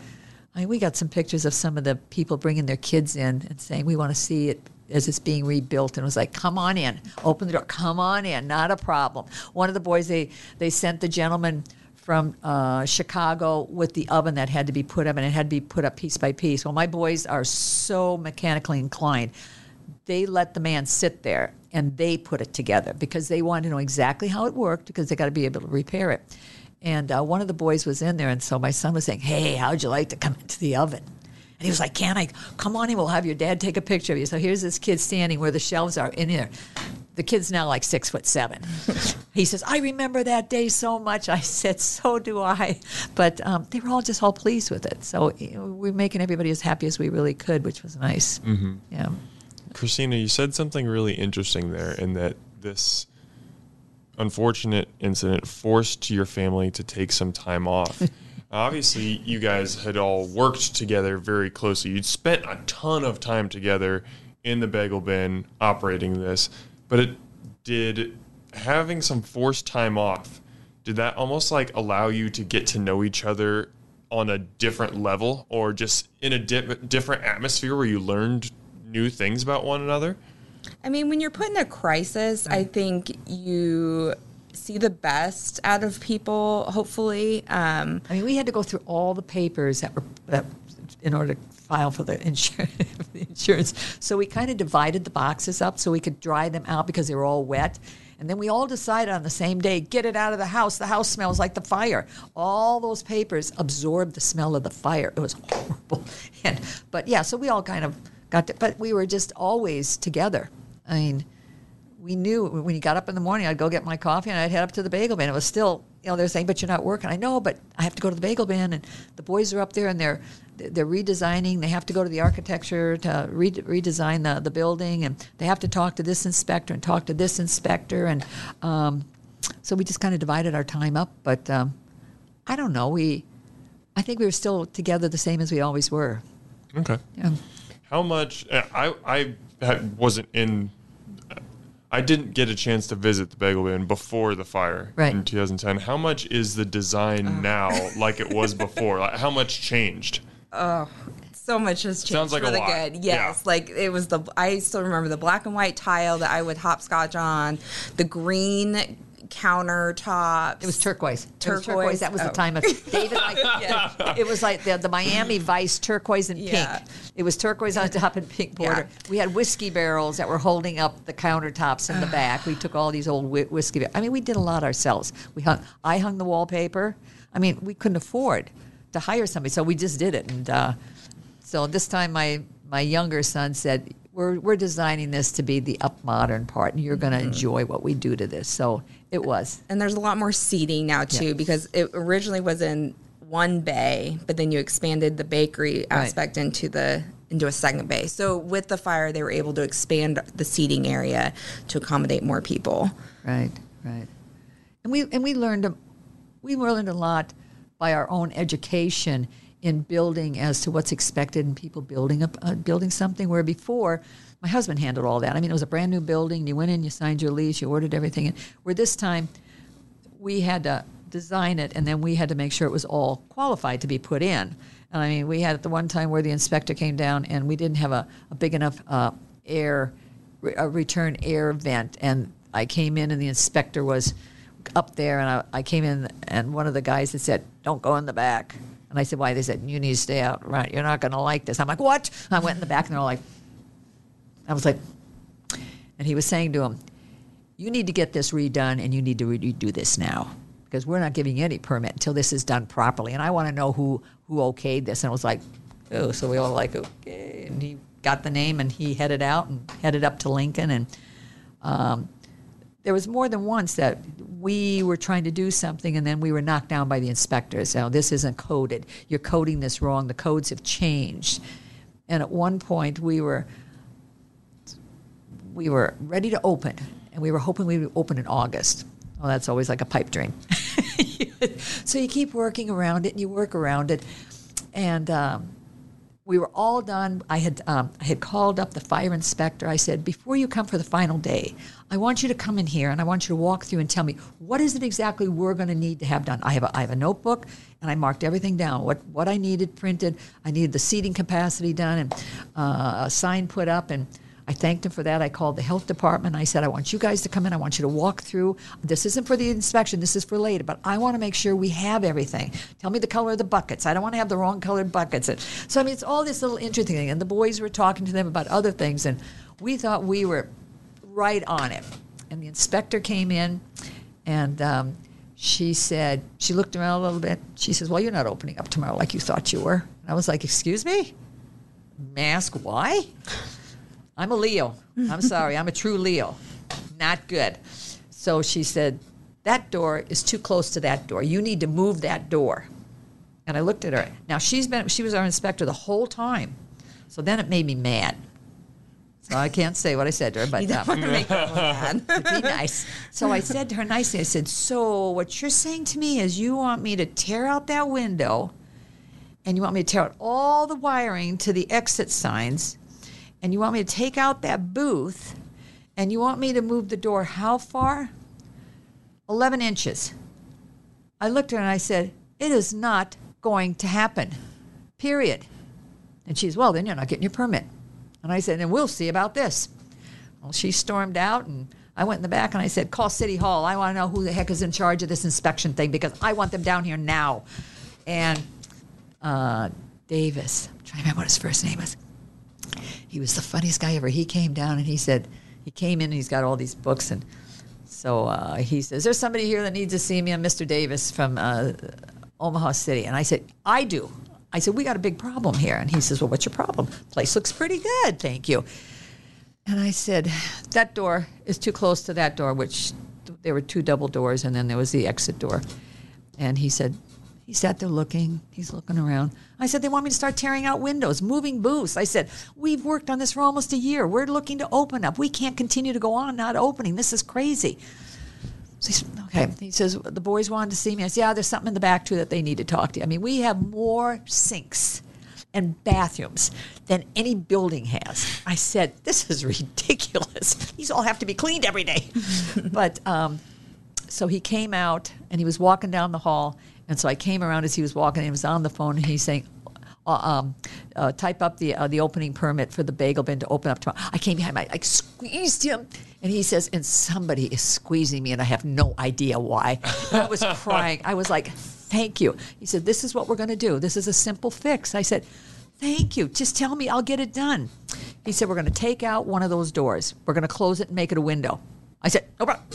I mean, we got some pictures of some of the people bringing their kids in and saying, we want to see it as it's being rebuilt. And was like, come on in, open the door, come on in, not a problem. One of the boys, they, they sent the gentleman from uh, Chicago with the oven that had to be put up, and it had to be put up piece by piece. Well, my boys are so mechanically inclined. They let the man sit there and they put it together because they wanted to know exactly how it worked because they got to be able to repair it. And uh, one of the boys was in there, and so my son was saying, "Hey, how'd you like to come into the oven?" And he was like, "Can I come on in? We'll have your dad take a picture of you." So here's this kid standing where the shelves are in there. The kid's now like six foot seven. he says, "I remember that day so much." I said, "So do I." But um, they were all just all pleased with it. So you know, we're making everybody as happy as we really could, which was nice. Mm-hmm. Yeah. Christina, you said something really interesting there in that this unfortunate incident forced your family to take some time off. Obviously, you guys had all worked together very closely. You'd spent a ton of time together in the bagel bin operating this, but it did having some forced time off. Did that almost like allow you to get to know each other on a different level or just in a di- different atmosphere where you learned new things about one another? I mean, when you're put in a crisis, I mm. think you see the best out of people. Hopefully, um, I mean, we had to go through all the papers that were that in order to file for the insurance. the insurance. So we kind of divided the boxes up so we could dry them out because they were all wet. And then we all decided on the same day, get it out of the house. The house smells like the fire. All those papers absorbed the smell of the fire. It was horrible. And but yeah, so we all kind of got to, but we were just always together. I mean, we knew when you got up in the morning, I'd go get my coffee and I'd head up to the bagel bin. It was still, you know, they're saying, but you're not working. I know, but I have to go to the bagel bin, and the boys are up there and they're they're redesigning. They have to go to the architecture to re- redesign the, the building, and they have to talk to this inspector and talk to this inspector, and um, so we just kind of divided our time up. But um, I don't know. We, I think we were still together the same as we always were. Okay. Yeah. How much? uh, I I wasn't in. I didn't get a chance to visit the Bagel Bin before the fire Right. in 2010. How much is the design now like it was before? Like, how much changed? Oh, so much has changed Sounds like for a the lot. good. Yes, Yeah. like it was the. I still remember the black and white tile that I would hopscotch on, the green countertops. It was turquoise. It was Turquoise? turquoise. That was the Oh. time of David. Like, It was like the, the Miami Vice turquoise and Yeah. pink. It was turquoise on top and pink border. Yeah. We had whiskey barrels that were holding up the countertops in the back. We took all these old whiskey. Bar- I mean, we did a lot ourselves. We hung. I hung the wallpaper. I mean, we couldn't afford to hire somebody, so we just did it. And uh, so this time, my my younger son said. We're, we're designing this to be the up modern part, and you're going to Mm-hmm. enjoy what we do to this. So it was. and there's a lot more seating now too Yeah. because it originally was in one bay, but then you expanded the bakery aspect into the into a second bay. So with the fire, they were able to expand the seating area to accommodate more people. Right, right. And we and we learned a, we learned a lot by our own education in building as to what's expected in people building up uh, building something. Where before, my husband handled all that. I mean, it was a brand new building. You went in, you signed your lease, you ordered everything. in. Where this time, we had to design it, and then we had to make sure it was all qualified to be put in. And I mean, we had at the one time where the inspector came down, and we didn't have a, a big enough uh, air, a return air vent, and I came in, and the inspector was up there, and I, I came in, and one of the guys had said, "Don't go in the back." And I said, "Why?" They said, "You need to stay out. Right? You're not going to like this." I'm like, "What?" I went in the back, and they're all like, "I was like," and he was saying to him, you need to get this redone and you need to redo this now because we're not giving you any permit until this is done properly. And I want to know who, who okayed this. And it was like, oh, so we all like, okay. And he got the name and he headed out and headed up to Lincoln. And um, there was more than once that we were trying to do something and then we were knocked down by the inspectors. Now, this isn't coded. You're coding this wrong. The codes have changed. And at one point, we were we were ready to open, and we were hoping we would open in August. Well, that's always like a pipe dream. so you keep working around it, and you work around it, and um, we were all done. I had um, I had called up the fire inspector. I said, before you come for the final day, I want you to come in here and I want you to walk through and tell me what is it exactly we're going to need to have done. I have a, I have a notebook and I marked everything down. What what I needed printed. I needed the seating capacity done and uh, a sign put up and. I thanked him for that. I called the health department. I said, I want you guys to come in. I want you to walk through. This isn't for the inspection. This is for later, but I want to make sure we have everything. Tell me the color of the buckets. I don't want to have the wrong colored buckets. And so, I mean, it's all this little interesting thing. And the boys were talking to them about other things, and we thought we were right on it. And the inspector came in, and um, she said, she looked around a little bit. She says, Well, you're not opening up tomorrow like you thought you were. And I was like, Excuse me? Mask, why? I'm a Leo. I'm sorry. I'm a true Leo. Not good. So she said, That door is too close to that door. You need to move that door. And I looked at her. Now she's been she was our inspector the whole time. So then it made me mad. So I can't say what I said to her, but um, Make them look be nice. So I said to her nicely, I said, So what you're saying to me is you want me to tear out that window and you want me to tear out all the wiring to the exit signs and you want me to take out that booth and you want me to move the door how far? 11 inches. I looked at her and I said, It is not going to happen. Period. And she's, Well, then you're not getting your permit. And I said, Then we'll see about this. Well, she stormed out, and I went in the back and I said, Call City Hall. I want to know who the heck is in charge of this inspection thing because I want them down here now. And uh, Davis, I'm trying to remember what his first name was. He was the funniest guy ever. He came down and he said, he came in and he's got all these books and so uh, he says, "There's somebody here that needs to see me. I'm Mr. Davis from uh, Omaha City." And I said, "I do." I said, "We got a big problem here." And he says, "Well, what's your problem? Place looks pretty good, thank you." And I said, "That door is too close to that door, which there were two double doors, and then there was the exit door." And he said, he sat there looking. He's looking around. I said, they want me to start tearing out windows, moving booths. I said, we've worked on this for almost a year. We're looking to open up. We can't continue to go on not opening. This is crazy. So he said, okay. He says, the boys wanted to see me. I said, yeah, there's something in the back too that they need to talk to. I mean, we have more sinks and bathrooms than any building has. I said, this is ridiculous. These all have to be cleaned every day. but um, so he came out and he was walking down the hall and so I came around as he was walking and he was on the phone and he's saying, uh, um, uh, type up the uh, the opening permit for the bagel bin to open up tomorrow. I came behind, I like squeezed him, and he says, and somebody is squeezing me, and I have no idea why. I was crying. I was like, thank you. He said, this is what we're going to do. This is a simple fix. I said, thank you. Just tell me, I'll get it done. He said, we're going to take out one of those doors. We're going to close it and make it a window. I said, no problem.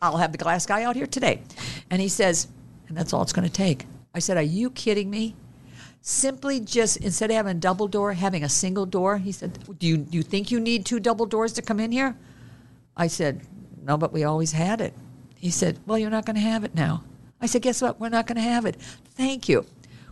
I'll have the glass guy out here today. And he says, and that's all it's going to take. I said, Are you kidding me? Simply just instead of having a double door, having a single door. He said, Do you, do you think you need two double doors to come in here? I said, No, but we always had it. He said, Well, you're not going to have it now. I said, Guess what? We're not going to have it. Thank you.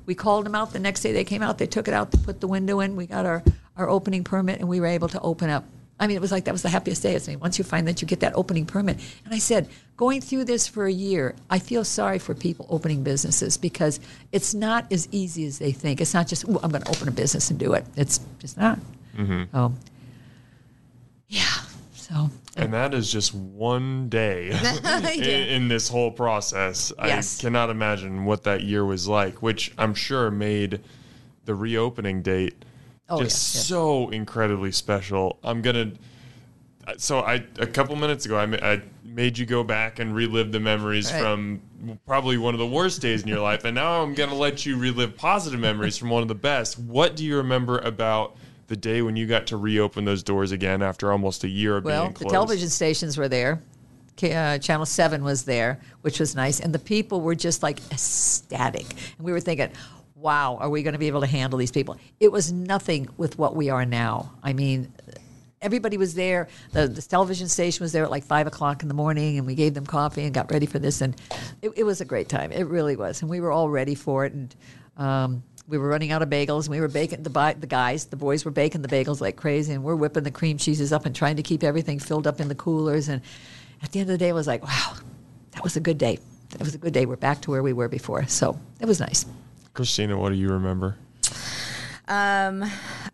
We called them out the next day. They came out, they took it out, they put the window in. We got our, our opening permit, and we were able to open up. I mean, it was like that was the happiest day of me. Once you find that you get that opening permit. And I said, going through this for a year, I feel sorry for people opening businesses because it's not as easy as they think. It's not just, I'm going to open a business and do it. It's just not. Mm-hmm. Um, yeah. So. And that is just one day Yeah. in, in this whole process. Yes. I cannot imagine what that year was like, which I'm sure made the reopening date Oh, just yeah, yeah. so incredibly special. I'm gonna. So I a couple minutes ago I, ma- I made you go back and relive the memories Right. from probably one of the worst days in your life, and now I'm gonna let you relive positive memories from one of the best. What do you remember about the day when you got to reopen those doors again after almost a year of Well, being the television stations were there. Uh, Channel 7 was there, which was nice. And the people were just like ecstatic. And we were thinking, wow, are we going to be able to handle these people? It was nothing with what we are now. I mean, everybody was there. The, the television station was there at like 5 o'clock in the morning, and we gave them coffee and got ready for this. And it, it was a great time. It really was. And we were all ready for it. And um, we were running out of bagels, and we were baking the, the guys, the boys were baking the bagels like crazy, and we're whipping the cream cheeses up and trying to keep everything filled up in the coolers. And at the end of the day, it was like, wow, that was a good day. That was a good day. We're back to where we were before. So it was nice. Christina, what do you remember? Um,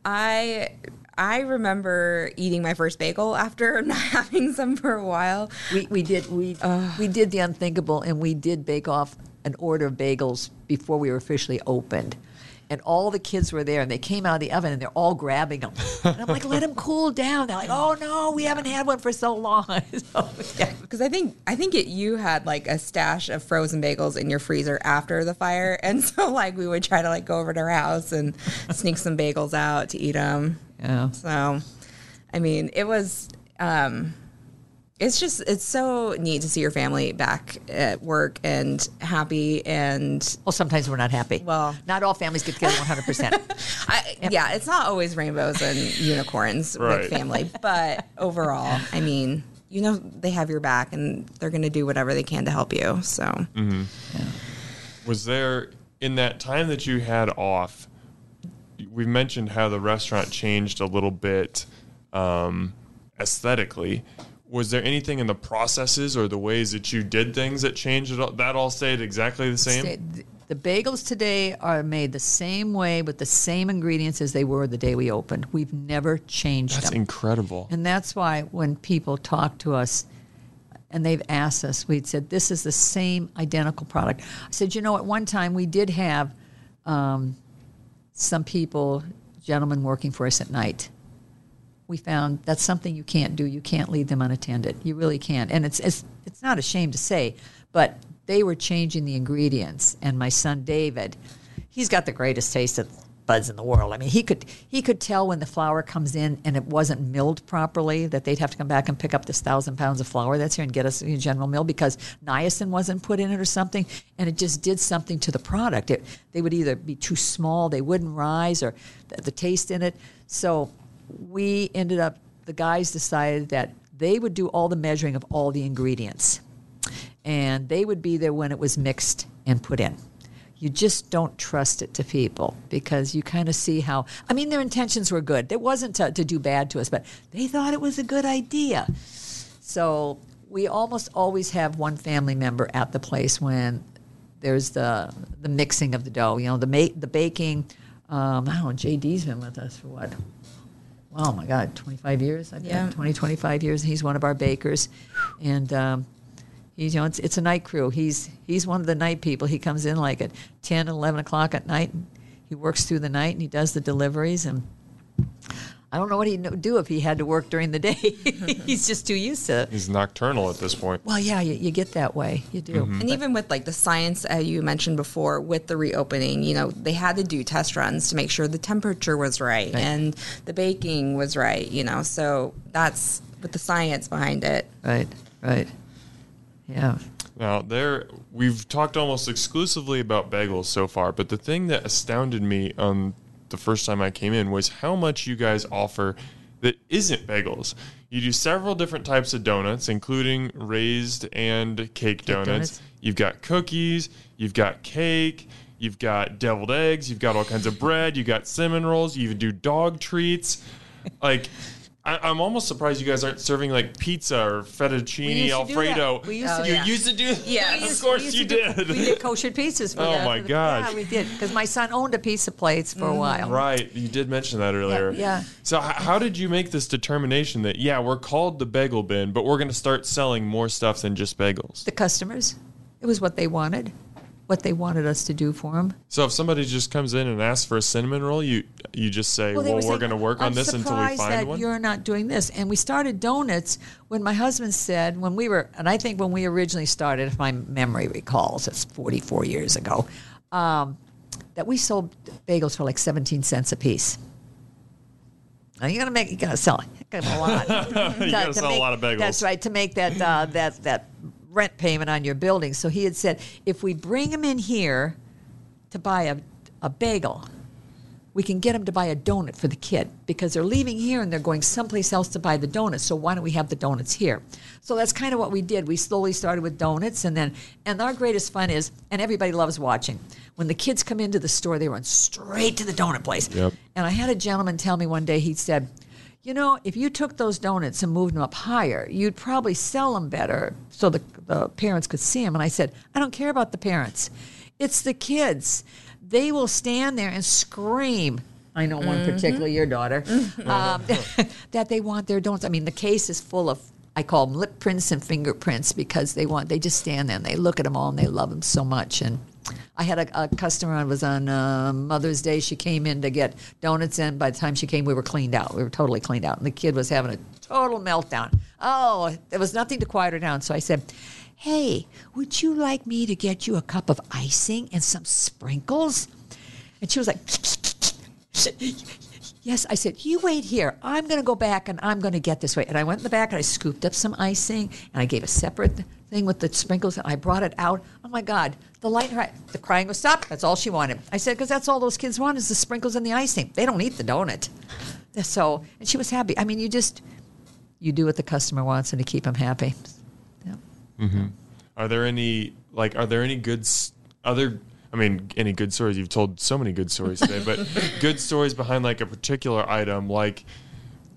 I I remember eating my first bagel after not having some for a while. We, we did we we did the unthinkable, and we did bake off an order of bagels before we were officially opened. And all the kids were there, and they came out of the oven, and they're all grabbing them. And I'm like, "Let them cool down." They're like, "Oh no, we haven't had one for so long." so, yeah. Because I think I think it, you had like a stash of frozen bagels in your freezer after the fire, and so like we would try to like go over to her house and sneak some bagels out to eat them. Yeah. So, I mean, it was. Um, it's just it's so neat to see your family back at work and happy and Well, sometimes we're not happy. Well- not all families get together 100. percent I, yeah, it's not always rainbows and unicorns Right. with family, but overall, I mean, you know, they have your back and they're going to do whatever they can to help you. So, Was there in that time that you had off? We mentioned how the restaurant changed a little bit um, aesthetically. Was there anything in the processes or the ways that you did things that changed it? All, that all stayed exactly the same. The bagels today are made the same way with the same ingredients as they were the day we opened. We've never changed That's them. incredible. And that's why when people talk to us and they've asked us, we'd said, this is the same identical product. I said, you know, at one time we did have um, some people, gentlemen working for us at night. We found that's something you can't do. You can't leave them unattended. You really can't. And it's, it's, it's not a shame to say, but they were changing the ingredients. And my son David, he's got the greatest taste of buds in the world. I mean, he could he could tell when the flour comes in and it wasn't milled properly that they'd have to come back and pick up this thousand pounds of flour that's here and get us a general mill because niacin wasn't put in it or something, and it just did something to the product. It, they would either be too small, they wouldn't rise, or the, the taste in it. So we ended up. The guys decided that they would do all the measuring of all the ingredients and they would be there when it was mixed and put in. You just don't trust it to people because you kind of see how. I mean, their intentions were good. It wasn't to, to do bad to us, but they thought it was a good idea. So we almost always have one family member at the place when there's the the mixing of the dough. You know, the ma- the baking. Um, I don't know. JD's been with us for what? Oh my God, 25 years. I bet Yeah. 20, 25 years. He's one of our bakers, and um, He's, you know, it's, it's a night crew. He's he's one of the night people. He comes in like at 10, 11 o'clock at night. And he works through the night and he does the deliveries. And I don't know what he'd do if he had to work during the day. he's just too used to. it. He's nocturnal at this point. Well, yeah, you, you get that way. You do. And even with like the science uh, you mentioned before, with the reopening, you know, they had to do test runs to make sure the temperature was right, Right. and the baking was right. You know, so that's with the science behind it. Right, right. Yeah. Now, there we've talked almost exclusively about bagels so far, but the thing that astounded me on the first time I came in was how much you guys offer that isn't bagels. You do several different types of donuts, including raised and cake, donuts. donuts. You've got cookies, you've got cake, you've got deviled eggs, you've got all kinds of bread, you've got cinnamon rolls, you even do dog treats. Like, I, I'm almost surprised you guys aren't serving like pizza or fettuccine used to do Alfredo. that. We used oh, to you do that. used to do Yes. We of used- course you to do- did. we did kosher pizzas. For Oh the- my for the- gosh. Yeah, we did because my son owned a pizza place for a mm. while. Right, you did mention that earlier. yeah. So, h- how did you make this determination that yeah, we're called the bagel bin, but we're going to start selling more stuff than just bagels? The customers, it was what they wanted, what they wanted us to do for them. So, if somebody just comes in and asks for a cinnamon roll, you you just say, well, they were saying, going to work "I'm on this until we find that one. You're not doing this, and we started donuts when my husband said when we were, and I think when we originally started, if my memory recalls, it's 44 years ago, um, that we sold bagels for like 17 cents a piece. Now you gotta make, you gotta sell, you gotta a lot. You gotta sell a lot of bagels. That's right to make that uh, that that rent payment on your building. So he had said, if we bring them in here to buy a, a bagel, we can get them to buy a donut for the kid because they're leaving here and they're going someplace else to buy the donuts. So why don't we have the donuts here? So that's kind of what we did. We slowly started with donuts, and then and our greatest fun is, and everybody loves watching when the kids come into the store, they run straight to the donut place. Yep. And I had a gentleman tell me one day. He said. You know, if you took those donuts and moved them up higher, you'd probably sell them better so the, the parents could see them. And I said, I don't care about the parents. It's the kids. They will stand there and scream. I know one particularly, your daughter, um, that they want their donuts. I mean, the case is full of, I call them lip prints and fingerprints because they want, they just stand there and they look at them all and they love them so much. And I had a, a customer. It was on uh, Mother's Day. She came in to get donuts, and by the time she came, we were cleaned out. We were totally cleaned out, and the kid was having a total meltdown. Oh, there was nothing to quiet her down. So I said, "Hey, would you like me to get you a cup of icing and some sprinkles?" And she was like. Yes, I said, you wait here. I'm going to go back and I'm going to get this way. And I went in the back and I scooped up some icing and I gave a separate thing with the sprinkles and I brought it out. Oh my God, the light, in her eye- the crying was stopped. That's all she wanted. I said, because that's all those kids want is the sprinkles and the icing. They don't eat the donut. So, and she was happy. I mean, you just, you do what the customer wants and to keep them happy. Yeah. Mm-hmm. Are there any like are there any good other I mean any good stories you've told so many good stories today but good stories behind like a particular item like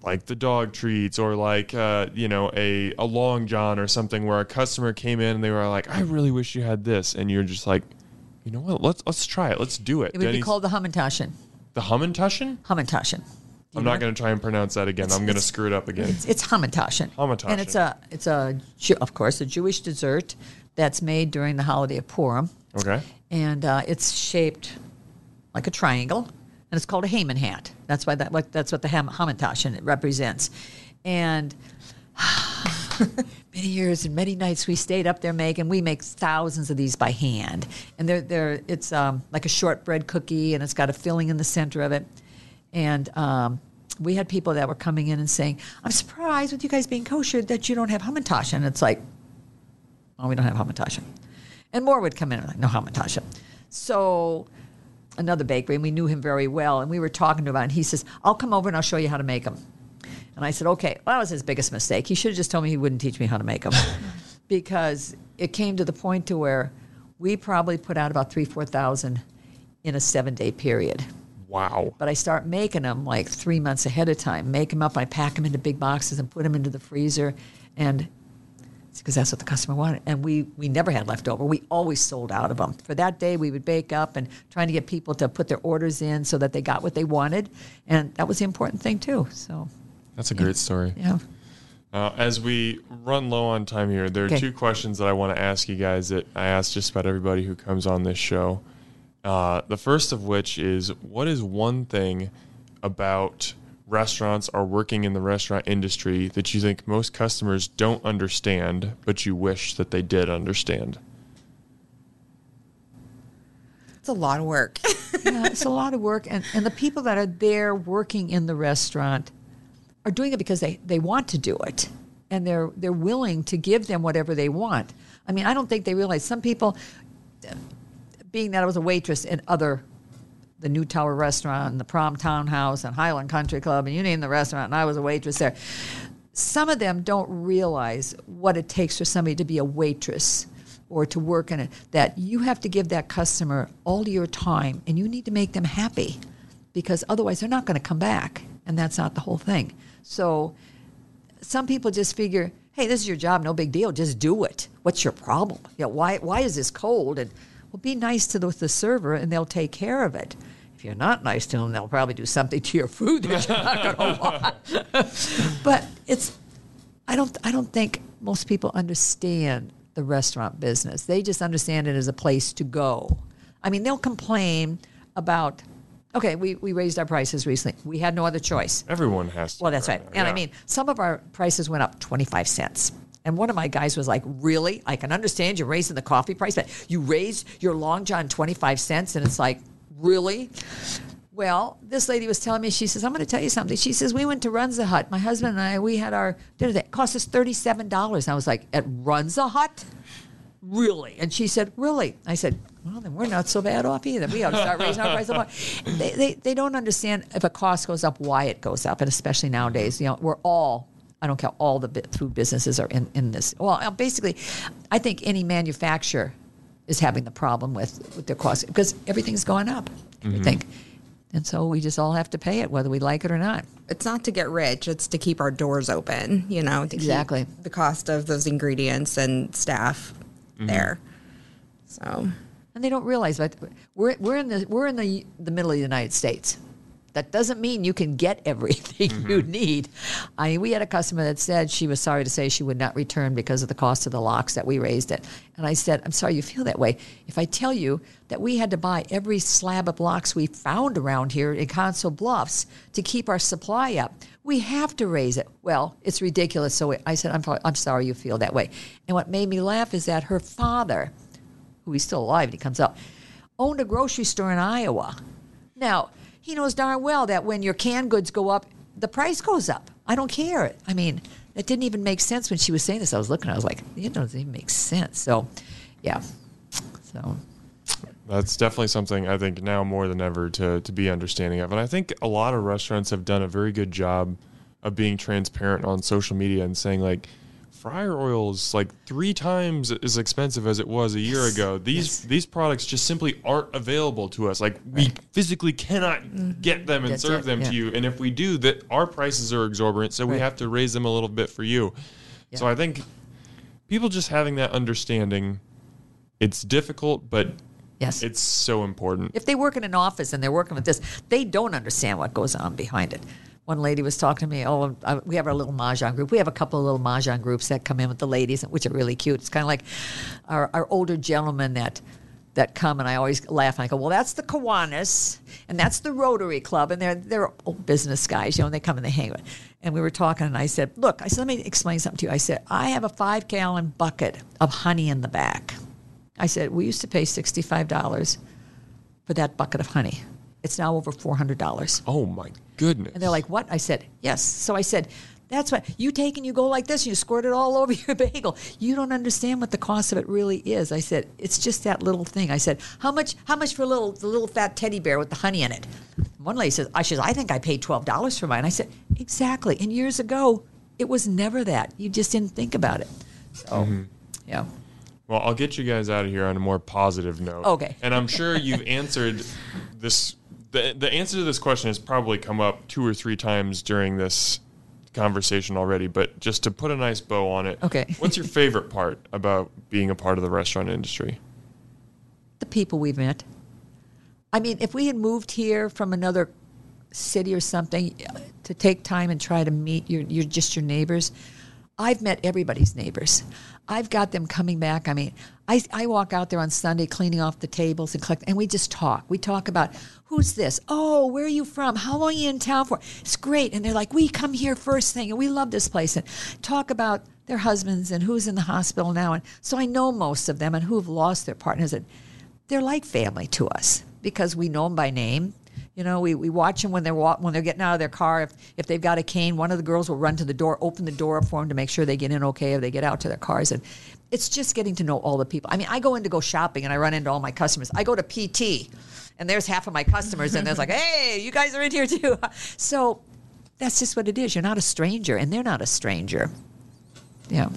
like the dog treats or like uh, you know a a long john or something where a customer came in and they were like I really wish you had this and you're just like you know what let's let's try it let's do it It would be called the Hummintashen. the Hummintushin Hummintashen. I'm not going to try and pronounce that again I'm going to screw it up again It's, it's Hamantaschen. Hamantaschen. And it's a, it's a, of course, a Jewish dessert that's made during the holiday of Purim. okay And uh, it's shaped like a triangle, and it's called a Haman hat. That's why that, what, that's what the Hamantaschen it represents. And many years and many nights we stayed up there making. We make thousands of these by hand, and they're they're it's um, like a shortbread cookie, and it's got a filling in the center of it, and. Um, we had people that were coming in and saying, "I'm surprised with you guys being kosher that you don't have hamantash," and it's like, "Oh, we don't have hamantash." And more would come in and like, "No hamantash." So another bakery, and we knew him very well, and we were talking to him about, it, and he says, "I'll come over and I'll show you how to make them." And I said, "Okay." Well, that was his biggest mistake. He should have just told me he wouldn't teach me how to make them, because it came to the point to where we probably put out about three, four thousand in a seven-day period. Wow. But I start making them like three months ahead of time. Make them up. I pack them into big boxes and put them into the freezer, and because that's what the customer wanted. And we we never had leftover. We always sold out of them. For that day, we would bake up and trying to get people to put their orders in so that they got what they wanted, and that was the important thing too. So That's a great story. yeah, Uh, as we run low on time here, there are Okay. two questions that I want to ask you guys that I ask just about everybody who comes on this show. Uh, the first of which is what is one thing about restaurants are working in the restaurant industry that you think most customers don't understand, but you wish that they did understand? It's a lot of work. yeah, it's a lot of work, and and the people that are there working in the restaurant are doing it because they they want to do it, and they're they're willing to give them whatever they want. I mean, I don't think they realize some people, being that I was a waitress in other, the New Tower Restaurant, and the Prom Townhouse, and Highland Country Club, and you name the restaurant, and I was a waitress there. Some of them don't realize what it takes for somebody to be a waitress or to work in it. That you have to give that customer all your time, and you need to make them happy, because otherwise they're not going to come back, and that's not the whole thing. So some people just figure, hey, this is your job, no big deal, just do it. What's your problem? Know, why why is this cold? And well, be nice to the, the server, and they'll take care of it. If you're not nice to them, they'll probably do something to your food that you're not going to want. but it's, I don't, I don't think most people understand the restaurant business. They just understand it as a place to go. I mean, they'll complain about. Okay, we, we raised our prices recently. We had no other choice. Everyone has to. Well, that's right. And I mean, some of our prices went up 25 cents. And one of my guys was like, Really? I can understand you're raising the coffee price, but you raised your Long John 25 cents. And it's like, Really? Well, this lady was telling me, she says, I'm going to tell you something. She says, We went to Runza Hut. My husband and I, we had our dinner that cost us $37. I was like, At Runza Hut? Really? And she said, Really? I said, Well, then we're not so bad off either. We ought to start raising our prices. They, they, they don't understand if a cost goes up, why it goes up. And especially nowadays, you know, we're all, I don't care, all the food businesses are in, in this. Well, basically, I think any manufacturer is having the problem with, with their costs because everything's gone up, everything. Mm-hmm. And so we just all have to pay it, whether we like it or not. it's not to get rich; it's to keep our doors open. You know, to keep Exactly. the cost of those ingredients and staff mm-hmm. there. So and they don't realize that we're, we're in the we're in the the middle of the United States. That doesn't mean you can get everything you mm-hmm. need. I mean, we had a customer that said she was sorry to say she would not return because of the cost of the lox that we raised it. And I said, I'm sorry you feel that way. If I tell you that we had to buy every slab of lox we found around here in Council Bluffs to keep our supply up, we have to raise it. Well, it's ridiculous. So I said, I'm, I'm sorry you feel that way. And what made me laugh is that her father, who he's still alive and he comes up, owned a grocery store in Iowa. Now, he knows darn well that when your canned goods go up, the price goes up. I don't care. I mean, it didn't even make sense when she was saying this. I was looking, I was like, it doesn't even make sense. So, yeah. So, That's definitely something I think now more than ever to, to be understanding of. And I think a lot of restaurants have done a very good job of being transparent on social media and saying like fryer oil is like three times as expensive as it was a year ago. These these products just simply aren't available to us. Like we physically cannot get them and Mm-hmm. That's serve it, them yeah. to you. And if we do, that our prices are exorbitant, so we have to raise them a little bit for you. So I think people just having that understanding it's difficult, but yes. it's so important. if they work in an office and they're working with this, they don't understand what goes on behind it. One lady was talking to me. Oh, uh, we have our little mahjong group. We have a couple of little mahjong groups that come in with the ladies, which are really cute. It's kind of like our, our older gentlemen that that come, and I always laugh. And I go, "Well, that's the Kiwanis, and that's the Rotary Club, and they're they're old business guys, you know. And they come and they hang with." And we were talking, and I said, "Look, I said, let me explain something to you. I said, I have a five gallon bucket of honey in the back. I said we used to pay sixty five dollars for that bucket of honey. It's now over four hundred dollars." Oh my goodness. And they're like, "What?" I said, "Yes." So I said, "That's what you take and you go like this, and you squirt it all over your bagel. You don't understand what the cost of it really is." I said, "It's just that little thing." I said, "How much? How much for a little the little fat teddy bear with the honey in it?" One lady says, "I says I think I paid twelve dollars for mine." I said, "Exactly." And years ago, it was never that. You just didn't think about it. So, mm-hmm. yeah. Well, I'll get you guys out of here on a more positive note. Okay. And I'm sure you've answered this. The, the answer to this question has probably come up two or three times during this conversation already, but just to put a nice bow on it. Okay. what's your favorite part about being a part of the restaurant industry? the people we've met. I mean, if we had moved here from another city or something uh, to take time and try to meet your, your just your neighbors, I've met everybody's neighbors. I've got them coming back. I mean, I, I walk out there on Sunday cleaning off the tables and collect, and we just talk. We talk about who's this? Oh, where are you from? How long are you in town for? It's great. And they're like, we come here first thing, and we love this place. And talk about their husbands and who's in the hospital now. And so I know most of them and who have lost their partners. And they're like family to us because we know them by name. You know, we, we watch them when they're wa- when they're getting out of their car. If if they've got a cane, one of the girls will run to the door, open the door up for them to make sure they get in okay, or they get out to their cars. And it's just getting to know all the people. I mean, I go in to go shopping and I run into all my customers. I go to PT, and there's half of my customers, and there's like, hey, you guys are in here too. So that's just what it is. You're not a stranger, and they're not a stranger. Yeah,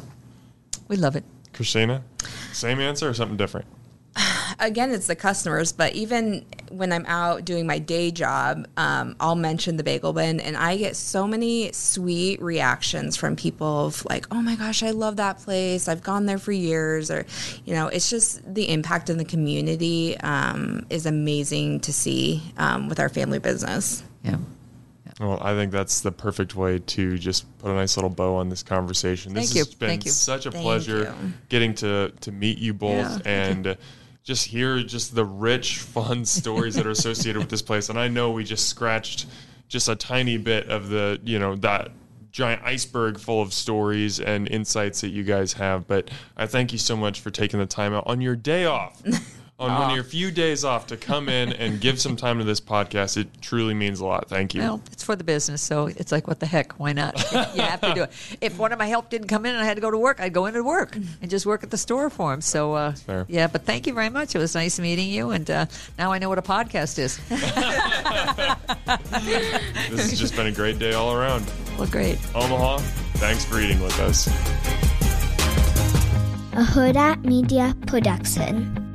we love it. Christina, same answer or something different? again, it's the customers, but even when I'm out doing my day job, um, I'll mention the Bagel Bin, and I get so many sweet reactions from people of like, "Oh my gosh, I love that place! I've gone there for years," or you know, it's just the impact in the community um, is amazing to see um, with our family business. Yeah. Well, I think that's the perfect way to just put a nice little bow on this conversation. This Thank you. has been Thank you. such a Thank pleasure you. getting to to meet you both Yeah. and just hear just the rich, fun stories that are associated with this place. And I know we just scratched just a tiny bit of the, you know, that giant iceberg full of stories and insights that you guys have. But I thank you so much for taking the time out on your day off. On one of your few days off to come in and give some time to this podcast, it truly means a lot. Thank you. Well, it's for the business, so it's like, what the heck? Why not? you have to do it. If one of my help didn't come in and I had to go to work, I'd go in to work and just work at the store for him. So, uh, yeah. But thank you very much. It was nice meeting you, and uh, now I know what a podcast is. This has just been a great day all around. well, great. Omaha, thanks for eating with us. a Huda Media Production.